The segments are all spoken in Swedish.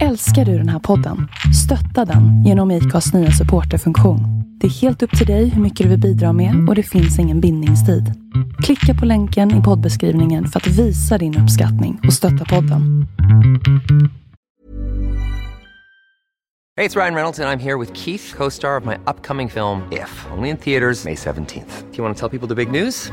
Älskar du den här podden? Stötta den genom IKAs nya supporterfunktion. Det är helt upp till dig hur mycket du vill bidra med och det finns ingen bindningstid. Klicka på länken i poddbeskrivningen för att visa din uppskattning och stötta podden. Hej, det är Ryan Reynolds och jag är här med Keith, co-star of my upcoming film If, only in theaters May 17th. Do you want to tell people the big news?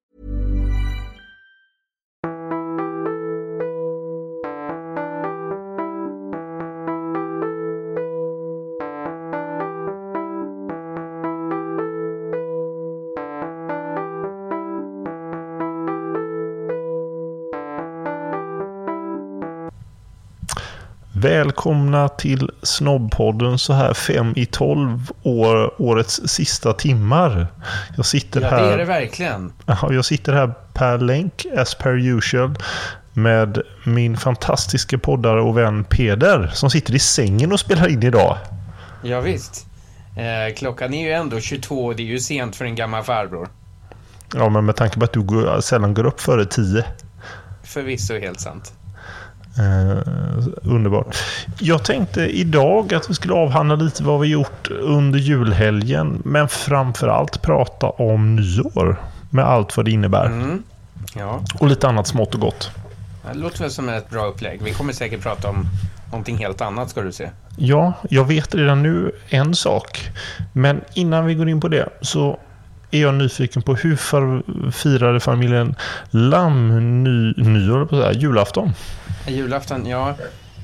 Välkomna till Snobbpodden så här fem i tolv år, årets sista timmar. Jag sitter Ja, här. det är det verkligen. Jag sitter här per länk, as per usual, med min fantastiska poddare och vän Peder som sitter i sängen och spelar in idag. Ja, visst. Eh, klockan är ju ändå 22 och det är ju sent för en gammal farbror. Ja, men med tanke på att du sällan går upp före tio. Förvisso helt sant. Eh, underbart. Jag tänkte idag att vi skulle avhandla lite vad vi gjort under julhelgen. Men framförallt prata om nyår. Med allt vad det innebär. Mm. Ja, Och lite annat smått och gott. det låter väl som ett bra upplägg. Vi kommer säkert prata om någonting helt annat ska du se. Ja, jag vet redan nu en sak. Men innan vi går in på det så är jag nyfiken på hur far- firade familjen Lamm ny, nyår, på så här, julafton? Julafton, ja.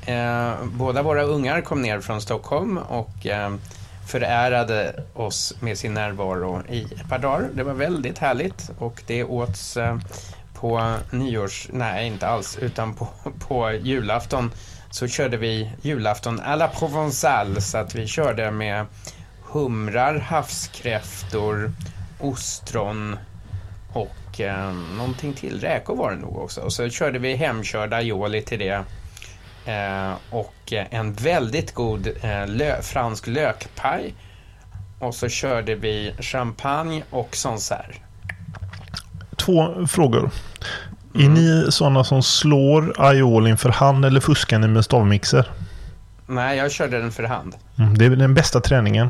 Eh, båda våra ungar kom ner från Stockholm och eh, förärade oss med sin närvaro i ett par dagar. Det var väldigt härligt och det åts eh, på nyårs... Nej, inte alls, utan på, på julafton så körde vi julafton à la Provençal så att vi körde med humrar, havskräftor, ostron och eh, någonting till. Räkor var det nog också. Och så körde vi hemkörd aioli till det. Eh, och eh, en väldigt god eh, lö fransk lökpaj. Och så körde vi champagne och sancerre. Två frågor. Är ni sådana som slår aiolin för hand eller fuskar ni med stavmixer? Nej, jag körde den för hand. Mm, det är den bästa träningen.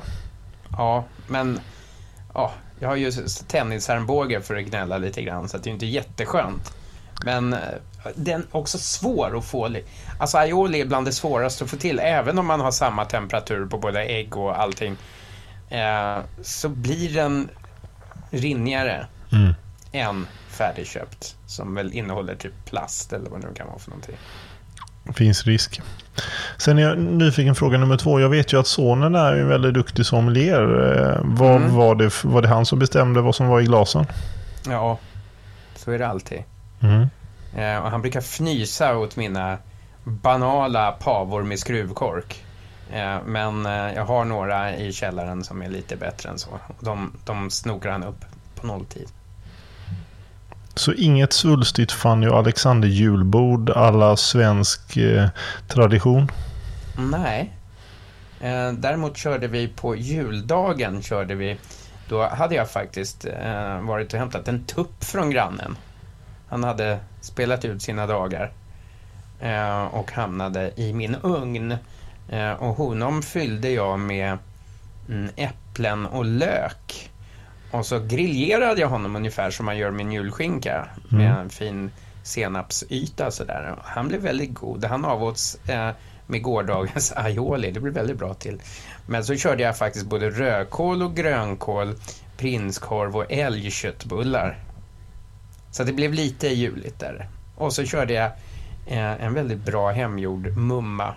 Ja, men ja, jag har ju tennisarmbåge för att gnälla lite grann så det är inte jätteskönt. Men eh, den är också svår att få. Alltså aioli är bland det svåraste att få till, även om man har samma temperatur på både ägg och allting. Eh, så blir den rinnigare Mm. än färdigköpt. Som väl innehåller typ plast eller vad det nu kan vara för någonting. Finns risk. Sen är jag nyfiken fråga nummer två. Jag vet ju att sonen är en väldigt duktig sommelier. Eh, Vad Mm. var, det, var det han som bestämde vad som var i glasen? Ja, så är det alltid. Mm. Eh, och han brukar fnysa åt mina banala pavor med skruvkork. Eh, men eh, jag har några i källaren som är lite bättre än så. De, de snokar han upp på nolltid. Så inget svulstigt Fanny och Alexander julbord alla svensk eh, tradition? Nej. Eh, däremot körde vi på juldagen, körde vi, då hade jag faktiskt eh, varit och hämtat en tupp från grannen. Han hade spelat ut sina dagar eh, och hamnade i min ugn. Eh, och honom fyllde jag med mm, äpplen och lök. Och så griljerade jag honom ungefär som man gör med julskinka. Med en fin senapsyta sådär. Han blev väldigt god. Han avåts eh, med gårdagens aioli. Det blev väldigt bra till. Men så körde jag faktiskt både rödkål och grönkål, prinskorv och älgköttbullar. Så det blev lite juligt där. Och så körde jag eh, en väldigt bra hemgjord mumma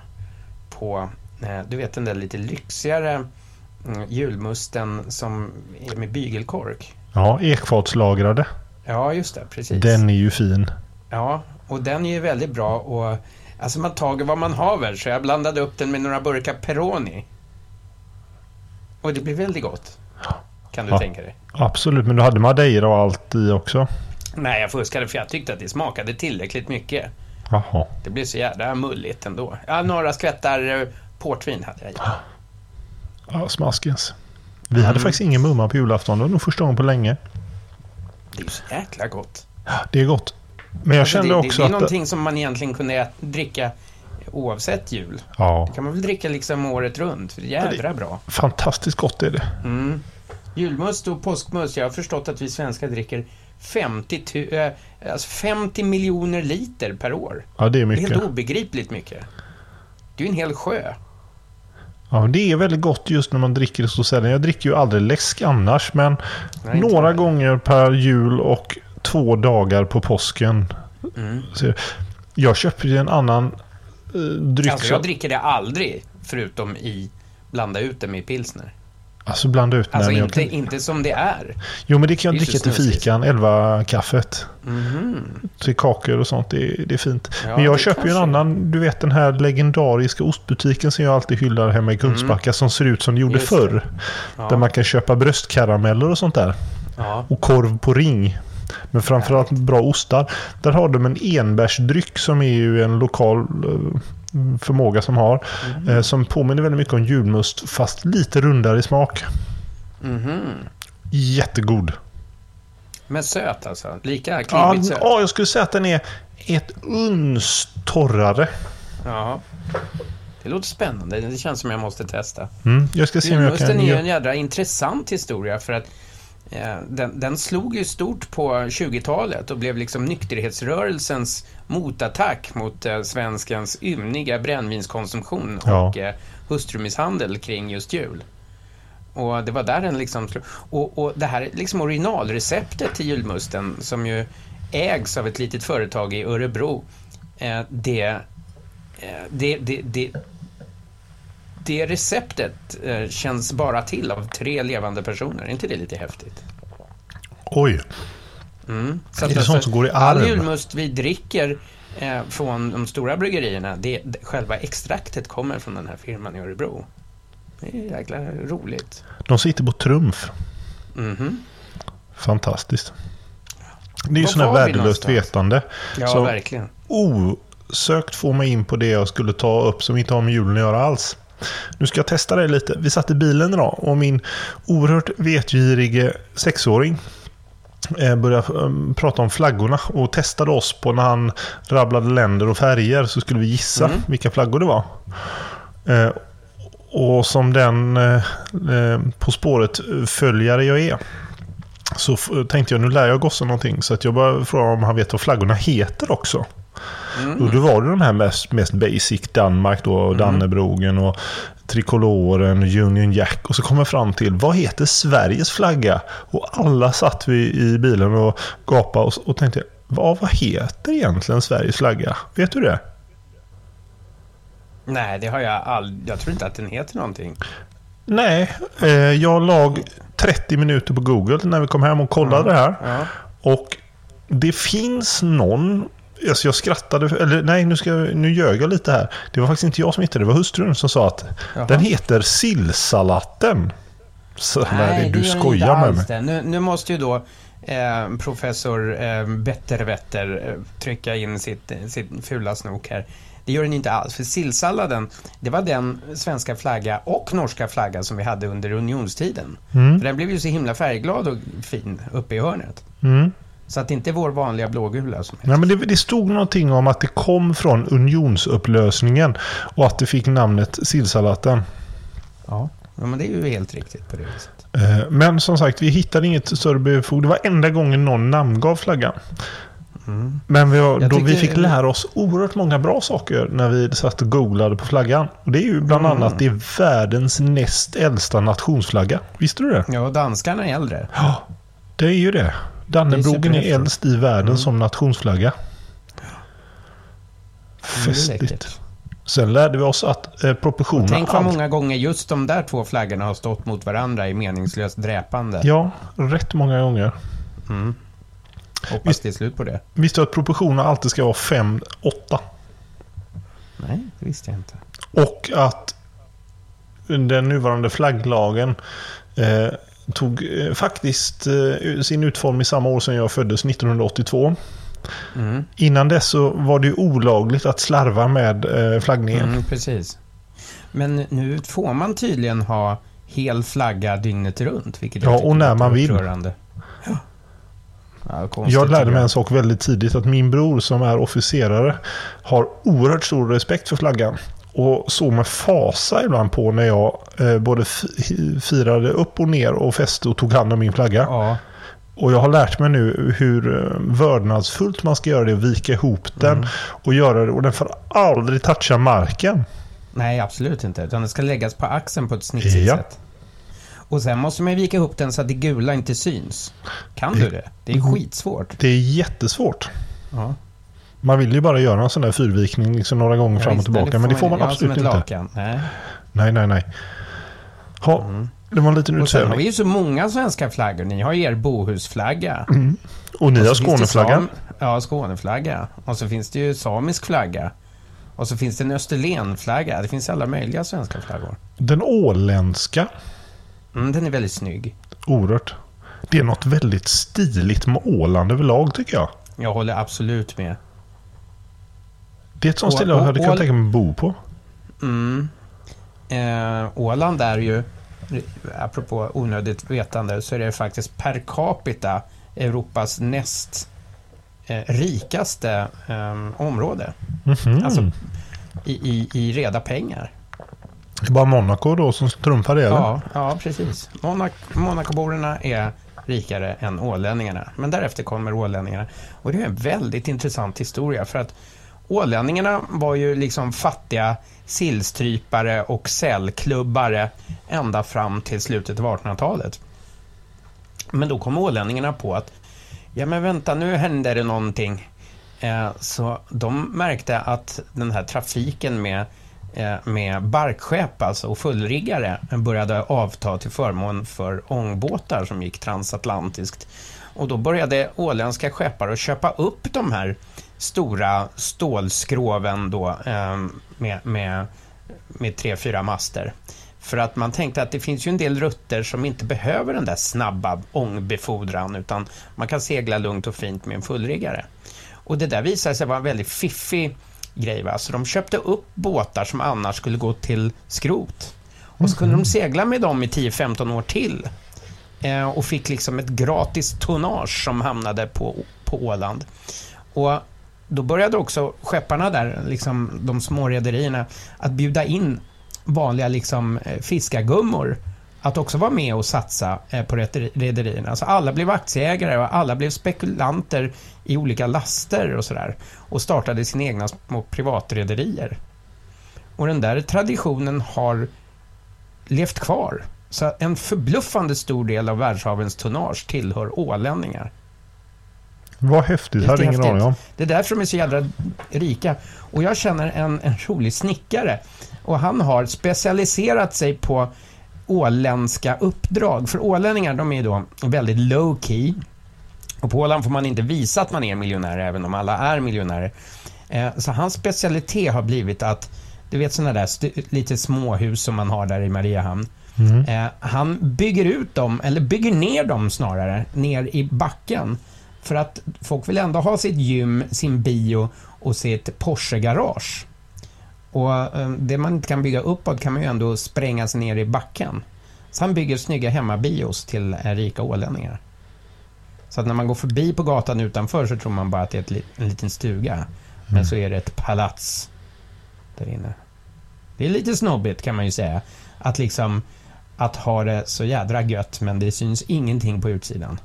på, eh, du vet den där lite lyxigare mm, julmusten som är med bygelkork. Ja, ekfatslagrade. Ja, just det, precis. Den är ju fin. Ja, och den är ju väldigt bra och alltså man tager vad man haver så jag blandade upp den med några burkar Peroni. Och det blev väldigt gott. Kan du Ja. tänka dig? Absolut, men du hade madeira och allt i också. Nej, jag fuskade för jag tyckte att det smakade tillräckligt mycket. Jaha. Det blev så jävla mulligt ändå. Ja, några skvättar eh, portvin hade jag i. Ja, smaskens. Vi hade faktiskt ingen mumma på julafton. Det var nog första gången på länge. Det är ju så jäkla gott. Det är gott. Men jag Alltså, kände det, också det är att... någonting som man egentligen kunde dricka oavsett jul. Ja, Det kan man väl dricka liksom året runt, för det är jädra bra. fantastiskt gott är det. Mm. Julmust och påskmust, jag har förstått att vi svenskar dricker 50, tu- eh, alltså 50 miljoner liter per år. Ja, det är Det är mycket. helt obegripligt mycket. Det är ju en hel sjö. Ja, det är väldigt gott just när man dricker det så sällan. Jag dricker ju aldrig läsk annars, men Nej, några gånger per jul och två dagar på påsken. Mm. Jag köper ju en annan eh, dryck. Alltså så- jag dricker det aldrig, förutom i blanda ut det med pilsner. Alltså blanda ut Alltså inte, kan... inte som det är. Jo, men det kan jag dricka till fikan, 11-kaffet. Mhm. Till kakor och sånt, det, är- det är fint. Ja, men jag köper ju en annan, du vet den här legendariska ostbutiken som jag alltid hyllar hemma i Kungsbacka som ser ut som det gjorde Mm. Just förr. Ja. Där man kan köpa bröstkarameller och sånt där. Ja. Och korv på ring. Men framförallt bra ostar. Där har de en enbärsdryck som är ju en lokal eh, förmåga som har. Mm. Som påminner väldigt mycket om julmust fast lite rundare i smak. Mhm. Jättegod. Men söt alltså. Lika klibbigt söt. ja, jag skulle säga att den är ett uns torrare. Ja. Det låter spännande. Det känns som jag måste testa. Mm, jag ska se om jag kan... är ju en jädra intressant historia för att eh, den, den slog ju stort på 20-talet och blev liksom nykterhetsrörelsens motattack mot eh, svenskens ymniga brännvinskonsumtion Ja. och eh, hustrumisshandel kring just jul. Och det var där den liksom. Och, och det här liksom originalreceptet till julmusten som ju ägs av ett litet företag i Örebro. Eh, det, eh, det, det, det, det receptet eh, känns bara till av tre levande personer. Är inte det lite häftigt? Oj. Mm. Så Är det sånt som går i All arv? julmust vi dricker eh, från de stora bryggerierna, det, det, själva extraktet kommer från den här firman i Örebro. Det är jäkla roligt. De sitter på trumf. Mhm. Fantastiskt. Det är ju vi värdelöst vetande. Ja, Så- verkligen. osökt få mig in på det jag skulle ta upp som inte har med julen att göra alls. Nu ska jag testa det lite. Vi satt i bilen idag och min oerhört vetgirige sexåring började eh, prata om flaggorna och testade oss på när han rabblade länder och färger så skulle vi gissa Mm. vilka flaggor det var. Eh, Och som den eh, eh, På spåret-följare jag är så tänkte jag nu lär jag gossen någonting så att jag bara frågade om han vet vad flaggorna heter också. Mm. Och då var det de här mest, mest basic, Danmark då, och Dannebrogen och Tricoloren, Union Jack. Och så kom jag fram till, vad heter Sveriges flagga? Och alla satt vi i bilen och gapade och, och tänkte, vad, vad heter egentligen Sveriges flagga? Vet du det? Nej, det har jag aldrig... Jag tror inte att den heter någonting. Nej, eh, jag lag 30 minuter på Google när vi kom hem och kollade det här. Ja. Och det finns någon... Alltså jag skrattade, eller nej nu, ska, jag- nu ljög jag lite här. Det var faktiskt inte jag som hittade det, det var hustrun som sa att Jaha. den heter sillsalatten. Så, nej, du skojar med mig. det. Nu, nu måste ju då eh, professor eh, Bettervetter eh, trycka in sitt, sitt fula snok här. Det gör den inte alls, för sillsalladen, det var den svenska flagga och norska flagga som vi hade under unionstiden. Mm. För den blev ju så himla färgglad och fin uppe i hörnet. Mm. Så att det inte är vår vanliga blågula som. Nej, men det, det stod någonting om att det kom från unionsupplösningen och att det fick namnet sillsalatten. Ja. ja, men det är ju helt riktigt på det viset. Eh, Men som sagt, vi hittade inget större befog. Det var enda gången någon namngav flaggan. Men vi, har, Mm. Då vi tycker- fick lära oss oerhört många bra saker när vi satt och googlade på flaggan. Och det är ju bland Mm. annat det är världens näst äldsta nationsflagga. Visste du det? Ja, danskarna är äldre. Ja, det är ju det. Dannebrogen är, äldst i världen som nationsflagga. Mm, det är Festligt. Sen lärde vi oss att eh, proportionerna... Tänk vad många gånger just de där två flaggorna har stått mot varandra i meningslöst dräpande. Ja, rätt många gånger. Hoppas Visst- det är slut på det. Visste du att proportionerna alltid ska vara 5-8? Nej, det visste jag inte. Och att den nuvarande flagglagen, eh, tog eh, faktiskt eh, sin utform i samma år som jag föddes, 1982. Mm. Innan dess så var det ju olagligt att slarva med eh, flaggningen. Mm, precis. Men nu får man tydligen ha hel flagga dygnet runt. Vilket Ja, och när man vill. Ja. Ja, konstigt, Jag lärde mig en sak väldigt tidigt, att min bror som är officerare har oerhört stor respekt för flaggan. Och såg med fasa ibland på när jag eh, både fi- firade upp och ner och fäste och tog hand om min flagga. Ja, Och jag har lärt mig nu hur eh, vördnadsfullt man ska göra det, vika ihop den Mm. och göra det. Och den får aldrig toucha marken. nej absolut inte. Utan den ska läggas på axeln på ett snitsigt Ja. sätt. Och sen måste man vika ihop den så att det gula inte syns. Kan du det? Det är skitsvårt. Det är jättesvårt. Ja. Man vill ju bara göra en sån där fyrvikning liksom några gånger Ja, fram och tillbaka. Men det får man absolut inte. lakan. Nej. Nej, nej, nej. Ha, Det var en liten Mm. Och sen har vi ju så många svenska flaggor. Ni har ju er Bohusflagga. Och ni Och har Skåneflaggan. Ja, Skåneflagga. Och så finns det ju samisk flagga. Och så finns det en Österlenflagga. Det finns alla möjliga svenska flaggor. Den åländska. Mm, den är väldigt snygg. Oerhört. Det är något väldigt stiligt med Åland överlag tycker jag. Jag håller absolut med. Det är ett sånt ställe jag hade kunnat tänka mig att bo på. Mm. Eh, Åland är ju, apropå onödigt vetande, så är det faktiskt per capita Europas näst eh, rikaste eh, område. Mhm. Alltså i, i, i reda pengar. Det är bara Monaco då som trumfar det eller? Ja, ja precis. Monac Monacoborna är rikare än ålänningarna. Men därefter kommer ålänningarna. Och det är en väldigt intressant historia för att ålänningarna var ju liksom fattiga sillstrypare och sälklubbare ända fram till slutet av 1800-talet. Men då kom ålänningarna på att ja men vänta nu händer det någonting. Eh, så de märkte att den här trafiken med, eh, med barkskepp alltså, och fullriggare började avta till förmån för ångbåtar som gick transatlantiskt. Och då började åländska skeppare att köpa upp de här stora stålskroven då, eh, med, med, med tre, fyra master. För att man tänkte att det finns ju en del rutter som inte behöver den där snabba ångbefordran utan man kan segla lugnt och fint med en fullriggare. Och det där visade sig vara en väldigt fiffig grej. Va? Så de köpte upp båtar som annars skulle gå till skrot. Och så kunde de segla med dem i 10-15 år till. Eh, och fick liksom ett gratis tonnage som hamnade på, på Åland. Och då började också skepparna där, liksom de små rederierna, att bjuda in vanliga liksom, eh, fiskargummor att också vara med och satsa eh, på rederierna. Alltså alla blev aktieägare och alla blev spekulanter i olika laster och sådär. Och startade sina egna små privatrederier. Och den där traditionen har levt kvar. Så en förbluffande stor del av världshavens tonnage tillhör ålänningar. Vad häftigt, hade ingen aning om. Det är därför de är så jädra rika. Och jag känner en, en rolig snickare. Och han har specialiserat sig på åländska uppdrag. För ålänningar, de är då väldigt low key. Och på Åland får man inte visa att man är miljonär, även om alla är miljonärer. Eh, så hans specialitet har blivit att, du vet sådana där lite småhus som man har där i Mariehamn. Eh, han bygger ut dem, eller bygger ner dem snarare, ner i backen. För att folk vill ändå ha sitt gym, sin bio och sitt Porsche-garage. Och eh, det man inte kan bygga uppåt kan man ju ändå spränga sig ner i backen. Så han bygger snygga hemmabios till eh, rika ålänningar. Så att när man går förbi på gatan utanför så tror man bara att det är ett, en liten stuga. Men så är det ett palats där inne. Det är lite snobbigt kan man ju säga. Att liksom att ha det så jädra gött men det syns ingenting på utsidan.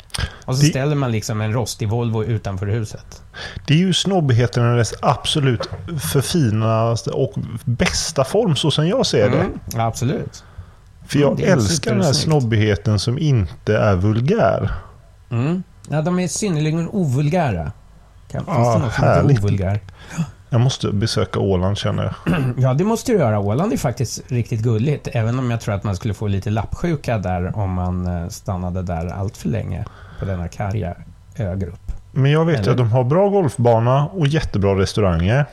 Och så Det- ställer man liksom en rostig Volvo utanför huset. Det är ju snobbheten i dess absolut förfinaste och bästa form så som jag ser det. Mm, ja, absolut. För jag Mm, är älskar den här supersnyggt. snobbigheten som inte är vulgär. Mm. Ja, de är synnerligen ovulgära. Finns Ja, det något som härligt. heter ovulgär? Jag måste besöka Åland känner jag. Ja, det måste du göra. Åland är faktiskt riktigt gulligt. Även om jag tror att man skulle få lite lappsjuka där om man eh, stannade där allt för länge på denna karga ögrupp. Men jag vet Eller? att de har bra golfbana och jättebra restauranger.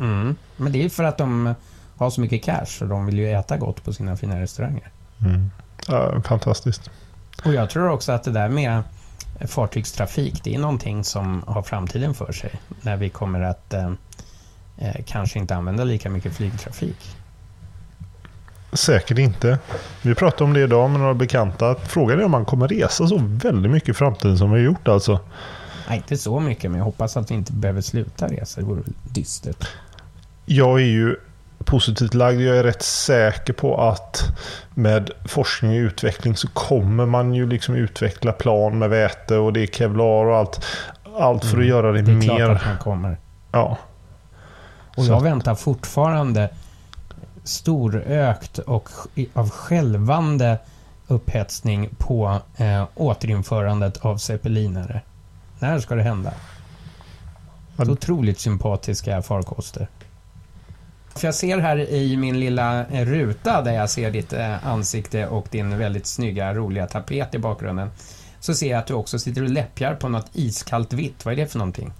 Mm. Men det är för att de har så mycket cash och de vill ju äta gott på sina fina restauranger. Mm. Ja, fantastiskt. Och jag tror också att det där med fartygstrafik, det är någonting som har framtiden för sig. När vi kommer att eh, kanske inte använda lika mycket flygtrafik. Säkert inte. Vi pratade om det idag med några bekanta. Frågan är om man kommer resa så väldigt mycket i framtiden som vi har gjort alltså. Nej, inte så mycket, men jag hoppas att vi inte behöver sluta resa. Det vore dystert. Jag är ju positivt lagd. Jag är rätt säker på att med forskning och utveckling så kommer man ju liksom utveckla plan med väte och det är kevlar och allt. Allt för att göra det, Mm. Det är mer... klart att man kommer. Ja. Och jag väntar fortfarande storökt och av självande upphetsning på eh, återinförandet av zeppelinare. När ska det hända? Så otroligt sympatiska farkoster. För jag ser här i min lilla eh, ruta där jag ser ditt eh, ansikte och din väldigt snygga, roliga tapet i bakgrunden. Så ser jag att du också sitter och läppjar på något iskallt vitt. Vad är det för någonting?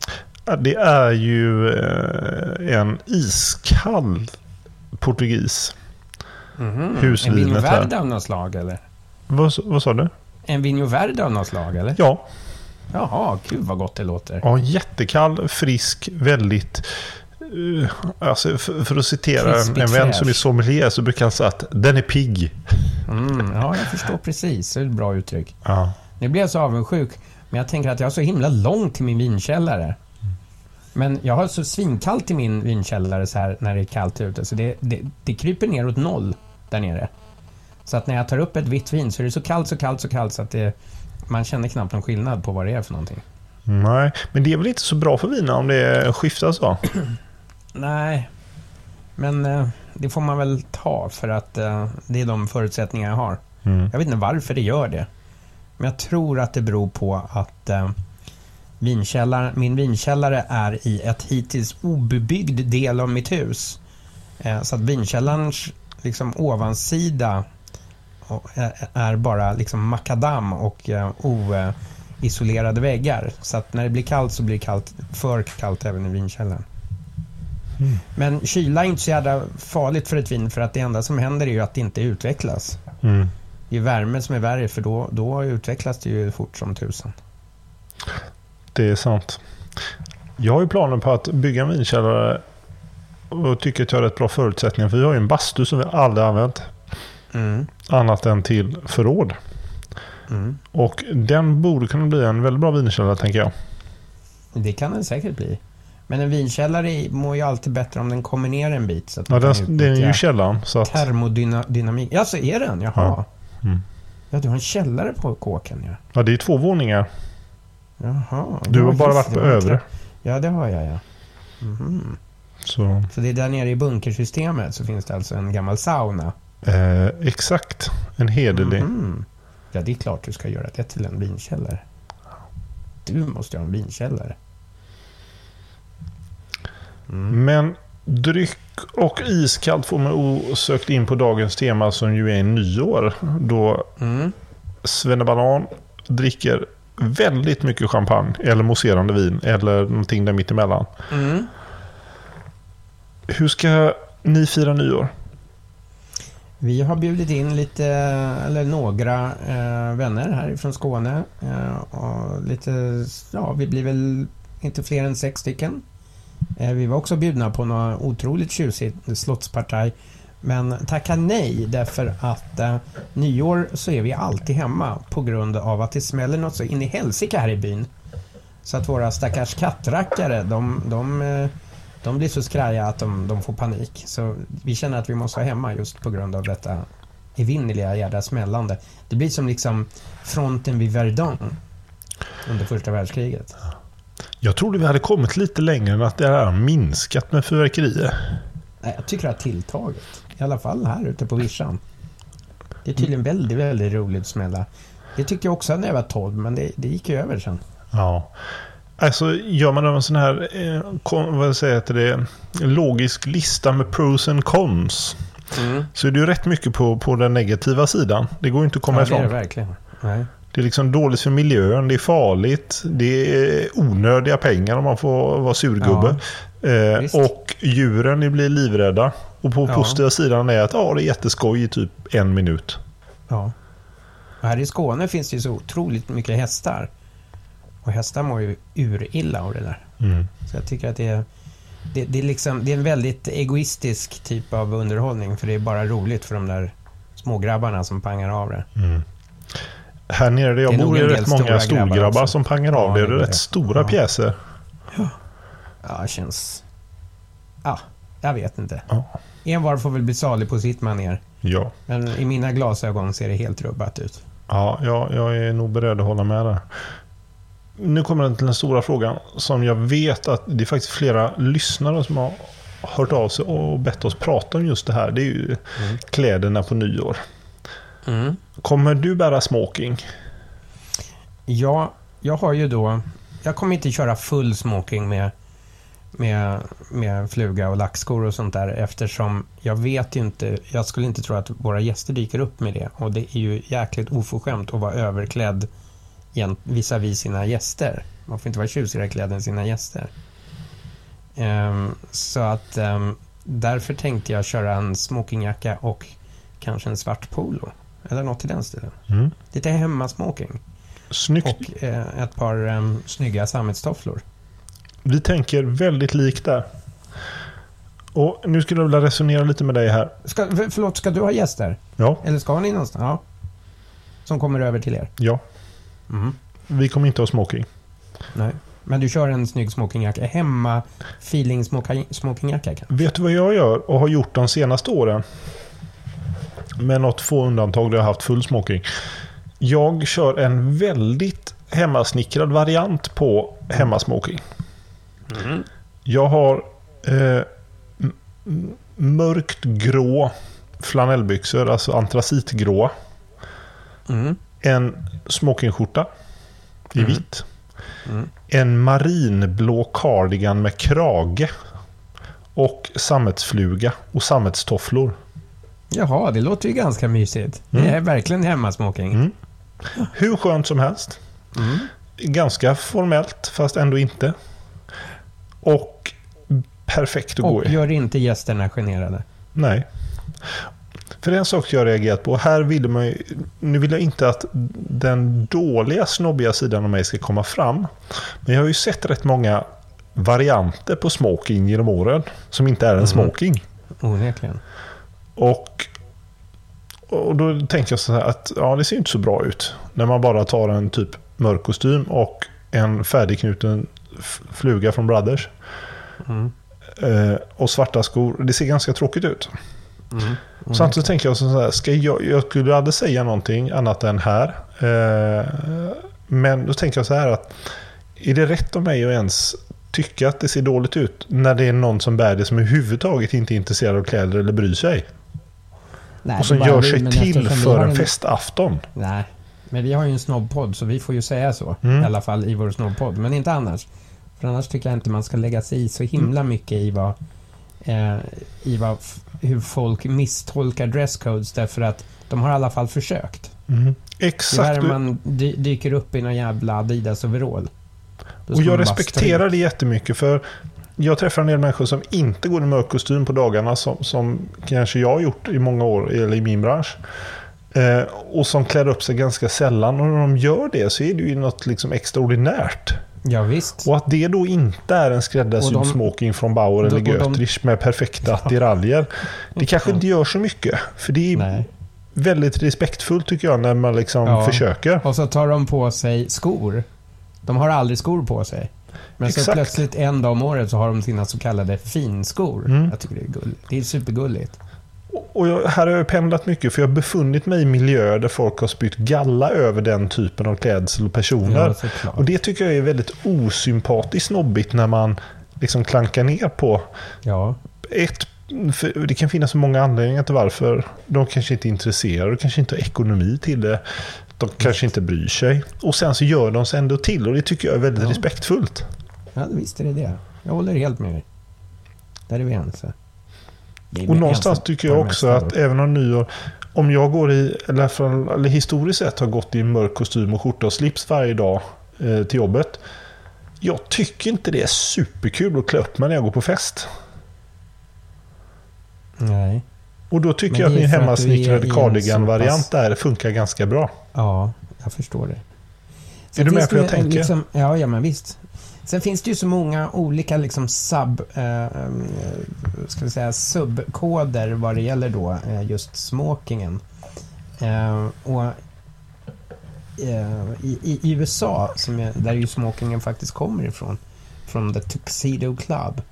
Det är ju eh, en iskall portugis. Mhm. En Husvinet här. Verde av något slag eller? Vad, vad sa du? En Vinho Verde av något slag eller? Ja, Jaha, gud vad gott det låter. ja jättekall, frisk, väldigt... eh, alltså för, för att citera en, Krispigt en vän som är sommelier så brukar han säga att den är pigg. Mm, ja, jag förstår precis. Det är ett bra uttryck. Ja. Nu blir jag så avundsjuk, men jag tänker att jag har så himla långt till min vinkällare. Men jag har så svinkallt i min vinkällare så här när det är kallt ute, så det, det, det kryper neråt noll där nere. Så att när jag tar upp ett vitt vin så är det så kallt, så kallt, så kallt så att det, man känner knappt någon skillnad på vad det är för någonting. Nej, men det är väl inte så bra för viner om det skiftar så? Nej, men eh, det får man väl ta för att eh, det är de förutsättningar jag har. Mm. Jag vet inte varför det gör det. Men jag tror att det beror på att vinkällaren, min vinkällare är i ett hittills obebyggd del av mitt hus. Eh, så att vinkällarens liksom, ovansida eh, är bara liksom makadam och eh, oisolerade väggar. Så att när det blir kallt så blir det kallt, för kallt även i vinkällaren. Men kyla är inte så jävla farligt för ett vin för att det enda som händer är ju att det inte utvecklas. Mm. Det är värme som är värre för då, då utvecklas det ju fort som tusan. Det är sant. Jag har ju planer på att bygga en vinkällare och tycker att jag har rätt bra förutsättningar. För vi har ju en bastu som vi aldrig använt. Mm. Annat än till förråd. Mm. Och den borde kunna bli en väldigt bra vinkällare tänker jag. Det kan den säkert bli. Men en vinkällare mår ju alltid bättre om den kommer ner en bit. Så att Ja, den, det är ju källaren. Så att, Termodynamik. Ja, så är den? Jaha. Ja. Ja. Mm. du har en källare på kåken ja. ja, det är två våningar. Jaha. Du har bara varit på övre. Ja, det har jag ja. Mhm. Så, Så det är där nere i bunkersystemet så finns det alltså en gammal sauna. eh, exakt. En hederlig. Mhm. Ja, det är klart du ska göra det till en vinkällare. Du måste ha en vinkällare. Mm. Men dryck och iskallt får mig osökt in på dagens tema som ju är nyår. Då Mm. Svennebanan dricker väldigt mycket champagne eller mousserande vin eller någonting där mittemellan. Mm. Hur ska ni fira nyår? Vi har bjudit in lite, eller några eh, vänner härifrån Skåne. Eh, och lite, ja, vi blir väl inte fler än sex stycken. Eh, vi var också bjudna på något otroligt tjusigt slottspartaj. Men tacka nej därför att eh, nyår så är vi alltid hemma på grund av att det smäller något så in i helsike här i byn. Så att våra stackars kattrackare, de, de, eh, de blir så skraja att de, de får panik. Så vi känner att vi måste vara hemma just på grund av detta evinnerliga jädra smällande. Det blir som liksom fronten vid Verdun under första världskriget. Jag trodde vi hade kommit lite längre än att det har minskat med fyrverkerier. Nej, jag tycker det har tilltagit. I alla fall här ute på vischan. Det är tydligen väldigt, väldigt roligt att smälla. Det tyckte jag också när jag var 12, men det, det gick ju över sen. Ja. Alltså gör man en sån här eh, vad säger jag till det, logisk lista med pros and cons. Så är det ju rätt mycket på, på den negativa sidan. Det går ju inte att komma ja, det är ifrån. det verkligen. Nej. Det är liksom dåligt för miljön, det är farligt, det är onödiga pengar om man får vara surgubbe. eh, visst. och djuren blir livrädda. Och på Ja. positiva sidan är att ja, det är jätteskoj i typ en minut. Ja. Och här i Skåne finns det ju så otroligt mycket hästar. Och hästar mår ju urilla av det där. Mm. Så jag tycker att det är, det, det, är liksom, det är en väldigt egoistisk typ av underhållning. För det är bara roligt för de där smågrabbarna som pangar av det. Här nere där jag Det är nog bor är det rätt många storgrabbar som pangar av Ja, det. det är rätt stora Ja. pjäser. Ja, det känns... Ja, jag vet inte. Ja. Envar får väl bli salig på sitt maner. Ja, Men i mina glasögon ser det helt rubbat ut. ja jag, jag är nog beredd att hålla med där. Nu kommer den till den stora frågan som jag vet att det är faktiskt flera lyssnare som har hört av sig och bett oss prata om just det här. Det är ju kläderna på nyår. Mm. Kommer du bära smoking? Ja, jag har ju då... Jag kommer inte köra full smoking med, med, med fluga och lackskor och sånt där eftersom jag vet ju inte... Jag skulle inte tro att våra gäster dyker upp med det. Och det är ju jäkligt oförskämt att vara överklädd visavi sina gäster. Man får inte vara tjusigare klädd än sina gäster. Ehm, så att ehm, därför tänkte jag köra en smokingjacka och kanske en svart polo. Eller något i den stilen. Mm. Lite hemmasmoking. Snyggt. Och eh, ett par eh, snygga sammetstofflor. Vi tänker väldigt likt där. Och nu skulle jag vilja resonera lite med dig här. Ska, för, förlåt, ska du ha gäster? Ja, Eller ska ni någonstans? Ja. Som kommer över till er? ja. Mm. Vi kommer inte ha smoking. Nej. Men du kör en snygg smokingjacka? Hemma feeling smoking, smokingjacka? Vet du vad jag gör och har gjort de senaste åren? Med något få undantag där jag har haft full smoking. Jag kör en väldigt hemmasnickrad variant på hemmasmoking. Jag har eh, mörkt grå flanellbyxor, alltså antracitgrå. Mm. En smokingskjorta i Mm. vitt. En marinblå cardigan med krage. Och sammetsfluga och sammetstofflor. Jaha, det låter ju ganska mysigt. Det är verkligen hemmasmoking. Mm. Hur skönt som helst. Mm. Ganska formellt, fast ändå inte. Och perfekt att gå Och i. gör inte gästerna generade. Nej. För det är en sak jag reagerat på. Här vill man ju, nu vill jag inte att den dåliga snobbiga sidan av mig ska komma fram. Men jag har ju sett rätt många varianter på smoking genom åren. Som inte är en smoking. Onekligen. Och, och då tänker jag så här att ja, det ser inte så bra ut. När man bara tar en typ mörk kostym och en färdigknuten fluga från Brothers. Mm. Eh, och svarta skor. Det ser ganska tråkigt ut. Samtidigt tänker jag så här, ska jag, jag skulle aldrig säga någonting annat än här. Eh, men då tänker jag så här att är det rätt av mig att ens tycka att det ser dåligt ut när det är någon som bär det som överhuvudtaget inte är intresserad av kläder eller bryr sig? Nej, och som gör sig till för en festafton. Nej, men vi har ju en snobbpodd så vi får ju säga så. Mm. I alla fall i vår snobbpodd. Men inte annars. För annars tycker jag inte man ska lägga sig i så himla mycket i vad, eh, i vad hur folk misstolkar dresscodes därför att de har i alla fall försökt. Mm. Exakt. där man dy- dyker upp i någon jävla Adidas-overall. Och jag respekterar det jättemycket för jag träffar en del människor som inte går i mörk kostym på dagarna som, som kanske jag har gjort i många år eller i min bransch. Eh, och som klär upp sig ganska sällan. Och när de gör det så är det ju något liksom extraordinärt. Ja, visst. Och att det då inte är en skräddarsydd smoking från Bauer eller och de- Götrich med perfekta attiraljer. Det kanske inte gör så mycket. För det är Nej. väldigt respektfullt tycker jag när man liksom Ja. försöker. Och så tar de på sig skor. De har aldrig skor på sig. Men så Exakt. plötsligt en dag om året så har de sina så kallade finskor. Mm. Jag tycker det är gulligt. Det är supergulligt. Och jag, här har jag pendlat mycket för jag har befunnit mig i miljöer där folk har spytt galla över den typen av klädsel och personer. Ja, och det tycker jag är väldigt osympatiskt snobbigt när man liksom klankar ner på Ja. ett det kan finnas så många anledningar till varför de kanske inte är intresserade, de kanske inte har ekonomi till det. De kanske inte bryr sig. Och sen så gör de sig ändå till och det tycker jag är väldigt Ja. respektfullt. ja, visst är det det. Jag håller helt med dig. Där är vi ense. Och någonstans tycker jag också att även om nyår, om jag går i, eller, för, eller historiskt sett har gått i en mörk kostym och skjorta och slips varje dag eh, till jobbet. Jag tycker inte det är superkul att klä upp mig när jag går på fest. Nej. Och då tycker jag att min hemmasnickrade cardigan-variant så där funkar ganska bra. Ja, jag förstår det. Är du med på hur jag tänker? Liksom, ja, ja, men visst. Sen finns det ju så många olika liksom sub, eh, eh, ska vi säga, subkoder vad det gäller då eh, just smokingen. Eh, och eh, i, i, i USA, som är, där ju smokingen faktiskt kommer ifrån, från The Tuxedo Club,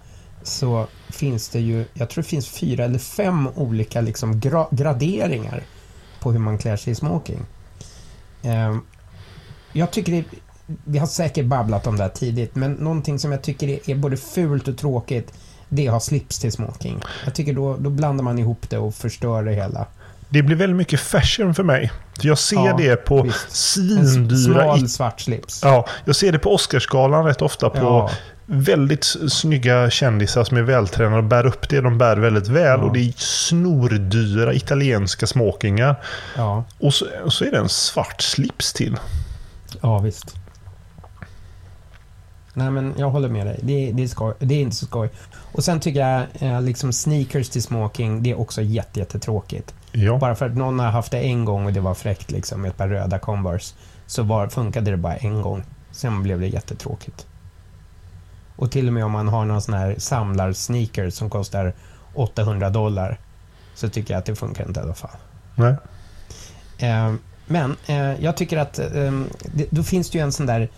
så finns det ju, jag tror det finns fyra eller fem olika liksom gra, graderingar på hur man klär sig i smoking. Eh, jag tycker det, vi har säkert babblat om det här tidigt, men någonting som jag tycker är, både fult och tråkigt, det är att ha slips till smoking. Jag tycker då, då blandar man ihop det och förstör det hela. Det blir väldigt mycket fashion för mig. Jag ser Ja, det på visst. En svindyra... smal svart slips. Ja, jag ser det på Oscarsgalan rätt ofta på Ja. väldigt snygga kändisar som är vältränade och bär upp det de bär väldigt väl. Ja. Och det är snordyra italienska smokingar. Ja, Och så, och så är det en svart slips till. ja visst. Nej men jag håller med dig. Det, det, är, skoj, det är inte så skoj. Och sen tycker jag eh, liksom sneakers till smoking, det är också jätte, jättetråkigt. Ja. Bara för att någon har haft det en gång och det var fräckt liksom med ett par röda Converse. Så var, funkade det bara en gång. Sen blev det jättetråkigt. Och till och med om man har någon sån här samlar-sneaker som kostar 800 dollar. Så tycker jag att det funkar inte i alla fall. Nej. Eh, men eh, jag tycker att eh, det, då finns det ju en sån där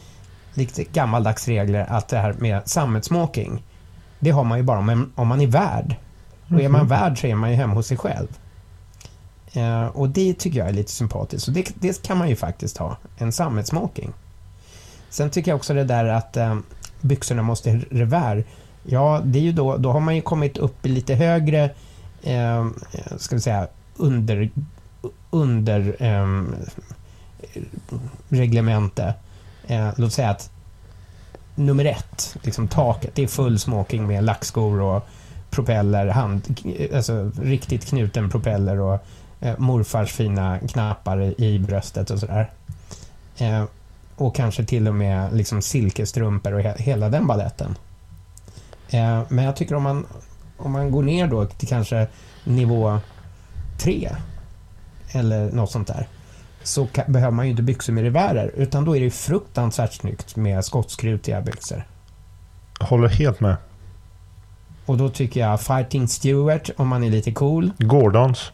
lite gammaldags regler att det här med sammetsmoking. Det har man ju bara om, om man är värd. Och är man värd så är man ju hemma hos sig själv. Eh, och det tycker jag är lite sympatiskt. Så det, det kan man ju faktiskt ha. En sammetsmoking. Sen tycker jag också det där att eh, byxorna måste revär. Ja, det är ju då, då har man ju kommit upp i lite högre, eh, ska vi säga, under, under eh, reglemente. Eh, låt säga att nummer ett, liksom taket, det är full smoking med lackskor och propeller, hand, alltså riktigt knuten propeller och eh, morfars fina knappar i, bröstet och sådär. Eh, och kanske till och med liksom silkesstrumpor och he, hela den baletten. Eh, men jag tycker om man, om man går ner då till kanske nivå tre eller något sånt där så ka- behöver man ju inte byxor med revärer utan då är det fruktansvärt snyggt med skottskrutiga byxor. Håller helt med. Och då tycker jag Fighting Stewart om man är lite cool. Gordons.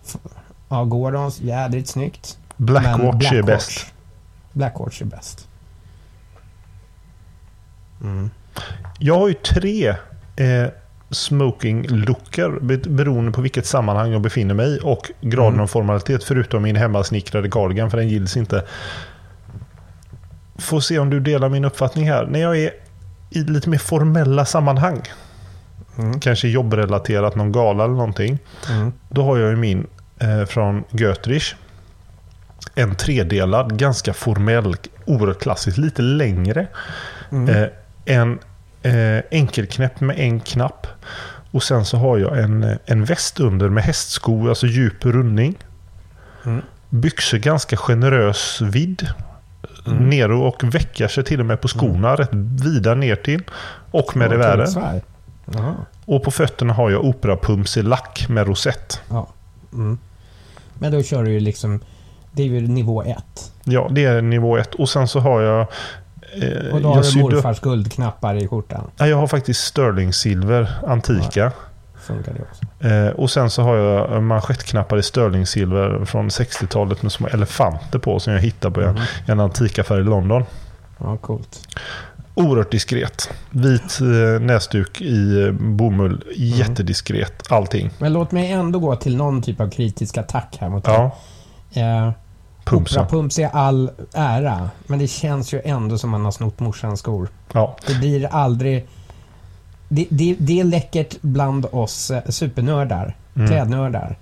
Ja, Gordons, jädrigt snyggt. Blackwatch Men är bäst. Blackwatch är bäst. Mm. Jag har ju tre eh, smoking-lookar be- beroende på vilket sammanhang jag befinner mig i och graden Mm. av formalitet förutom min hemmasnickrade cardigan för den gills inte. Får se om du delar min uppfattning här. När jag är i lite mer formella sammanhang, Mm. kanske jobbrelaterat, någon gala eller någonting. Mm. Då har jag ju min eh, från Götrich. En tredelad, ganska formell, oerhört klassisk, lite längre. Mm. Eh, en eh, enkelknäpp med en knapp. Och sen så har jag en, eh, en väst under med hästsko, alltså djup rundning. Mm. Byxor ganska generös vidd. Mm. Ner och väckar sig till och med på skorna rätt vida ner till. Och med Ja. Tulsvär. Jaha. Och på fötterna har jag operapumps i lack med rosett. Ja. Mm. Men då kör du ju liksom, det är ju nivå ett. Ja, det är nivå ett. Och sen så har jag... Eh, Och då har du morfars guldknappar i skjortan. Ja, jag har faktiskt sterling silver, antika. Funkar det också. Eh, och sen så har jag manschettknappar i sterling silver från 60-talet med små elefanter på som jag hittade på en, en antikaffär i London. Ja, coolt. Oerhört diskret. Vit eh, näsduk i eh, bomull. Jättediskret. Allting. Men låt mig ändå gå till någon typ av kritisk attack här mot dig. Ja, Eh, pumpsen. Operapumps är all ära, men det känns ju ändå som man har snott morsans skor. Ja, Det blir aldrig... Det, det, det är läckert bland oss eh, supernördar, Mm. klädnördar.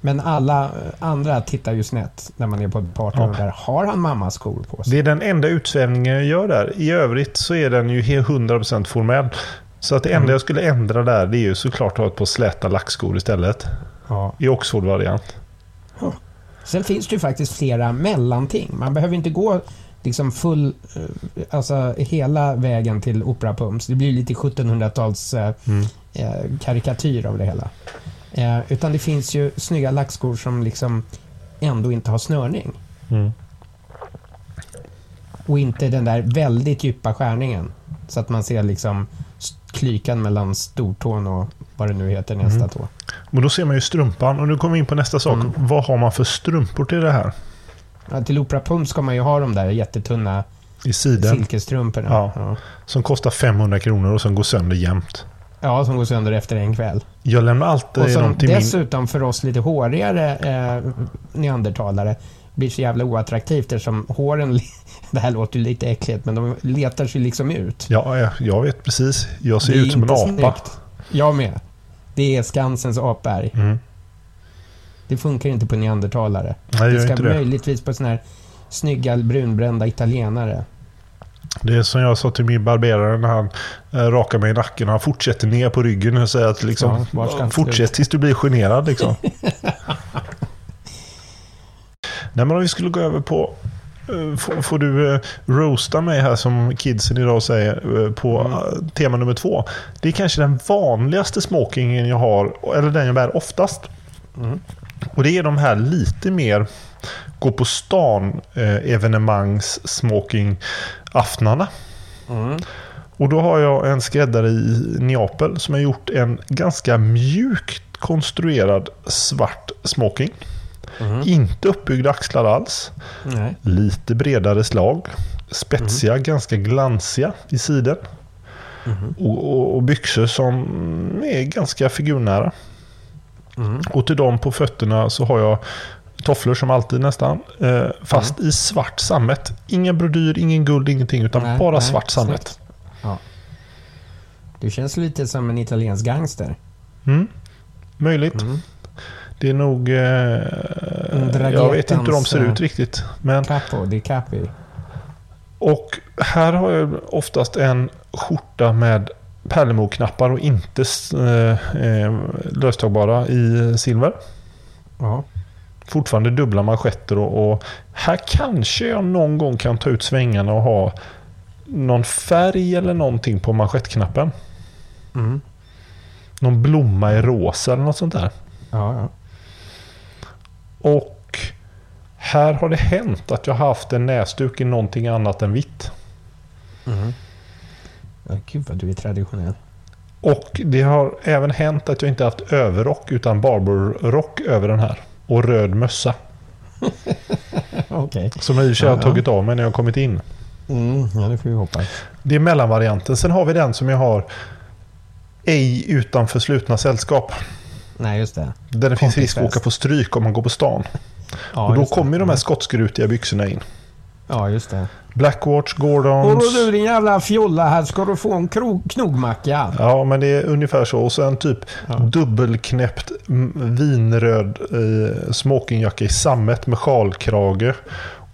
Men alla eh, andra tittar ju snett när man är på ett party Ja. där har han mammas skor på sig. det är den enda utsvävningen jag gör där. I övrigt så är den ju helt 100% formell. Så att det enda Mm. jag skulle ändra där det är ju såklart att ha ett par släta lackskor istället. Ja. I Oxford-variant. Sen finns det ju faktiskt flera mellanting. Man behöver inte gå liksom full, eh, alltså hela vägen till operapumps. Det blir lite 1700-tals eh, Mm. eh, karikatyr av det hela. Eh, utan det finns ju snygga lackskor som liksom ändå inte har snörning. Mm. Och inte den där väldigt djupa skärningen. Så att man ser liksom klykan mellan stortån och vad det nu heter nästa Mm. tå. Men då ser man ju strumpan och nu kommer vi in på nästa sak. Mm. Vad har man för strumpor till det här? Ja, till Opera Pump ska man ju ha de där jättetunna I sidan. silkesstrumporna. Ja. Ja. Som kostar 500 kronor och som går sönder jämt. ja, som går sönder efter en kväll. Jag lämnar alltid Och som till min... dessutom för oss lite hårigare eh, neandertalare blir så jävla oattraktivt eftersom håren, det här låter ju lite äckligt, men de letar sig liksom ut. Ja, jag, jag vet precis. Jag ser ut som en apa. snyggt. Jag med. Det är Skansens apberg. Mm. Det funkar inte på neandertalare. Nej, det ska det. möjligtvis på såna här snygga brunbrända italienare. Det är som jag sa till min barberare när han eh, rakar mig i nacken. Han fortsätter ner på ryggen och säger att liksom, Ja, fortsätt tills du blir generad. Liksom. Nej, men om vi skulle gå över på... eh, Får, får du eh, roasta mig här som kidsen idag säger eh, på Mm. tema nummer två. Det är kanske den vanligaste smokingen jag har, eller den jag bär oftast. Mm. Och det är de här lite mer gå på stan eh, evenemangs smoking aftnarna. Mm. Och då har jag en skräddare i Neapel som har gjort en ganska mjukt konstruerad svart smoking. Mm. Inte uppbyggda axlar alls. Nej. Lite bredare slag. Spetsiga, Mm. ganska glansiga i sidan. Mm-hmm. Och, och, och byxor som är ganska figurnära. Och till dem på fötterna så har jag tofflor som alltid nästan. Eh, fast i svart sammet. Ingen brodyr, ingen guld, ingenting. Utan Nej, bara nej, svart sammet. Ja. Du känns lite som en italiensk gangster. Mm. Möjligt. Mm. Det är nog... Eh, jag vet inte hur de ser eh, ut riktigt. Men, Capo, di capi. och här har jag oftast en skjorta med pärlemorknappar och inte eh, eh, löstagbara i silver. Ja. Fortfarande dubbla manschetter och, och här kanske jag någon gång kan ta ut svängarna och ha någon färg eller någonting på manschettknappen. Mm. Någon blomma i rosa eller något sånt där. Ja, ja. Och här har det hänt att jag har haft en näsduk i någonting annat än vitt. Mm. ja. Gud vad du är traditionell. Och det har även hänt att jag inte haft överrock utan barberrock över den här. Och röd mössa. Okej. Som jag i och för sig har tagit av mig när jag kommit in. Mm, ja, det får vi hoppas. Det är mellanvarianten. Sen har vi den som jag har ej utanför slutna sällskap. Nej, just det. Där det finns risk att åka på stryk om man går på stan. Ja, och då det. kommer ju de här skottskrutiga byxorna in. Ja, just det. Blackwatch, Gordons. du din jävla fjolla, här ska du få en krog, knogmacka. Ja, men det är ungefär så. Och sen typ Ja. dubbelknäppt mm, vinröd eh, smokingjacka i sammet med sjalkrage.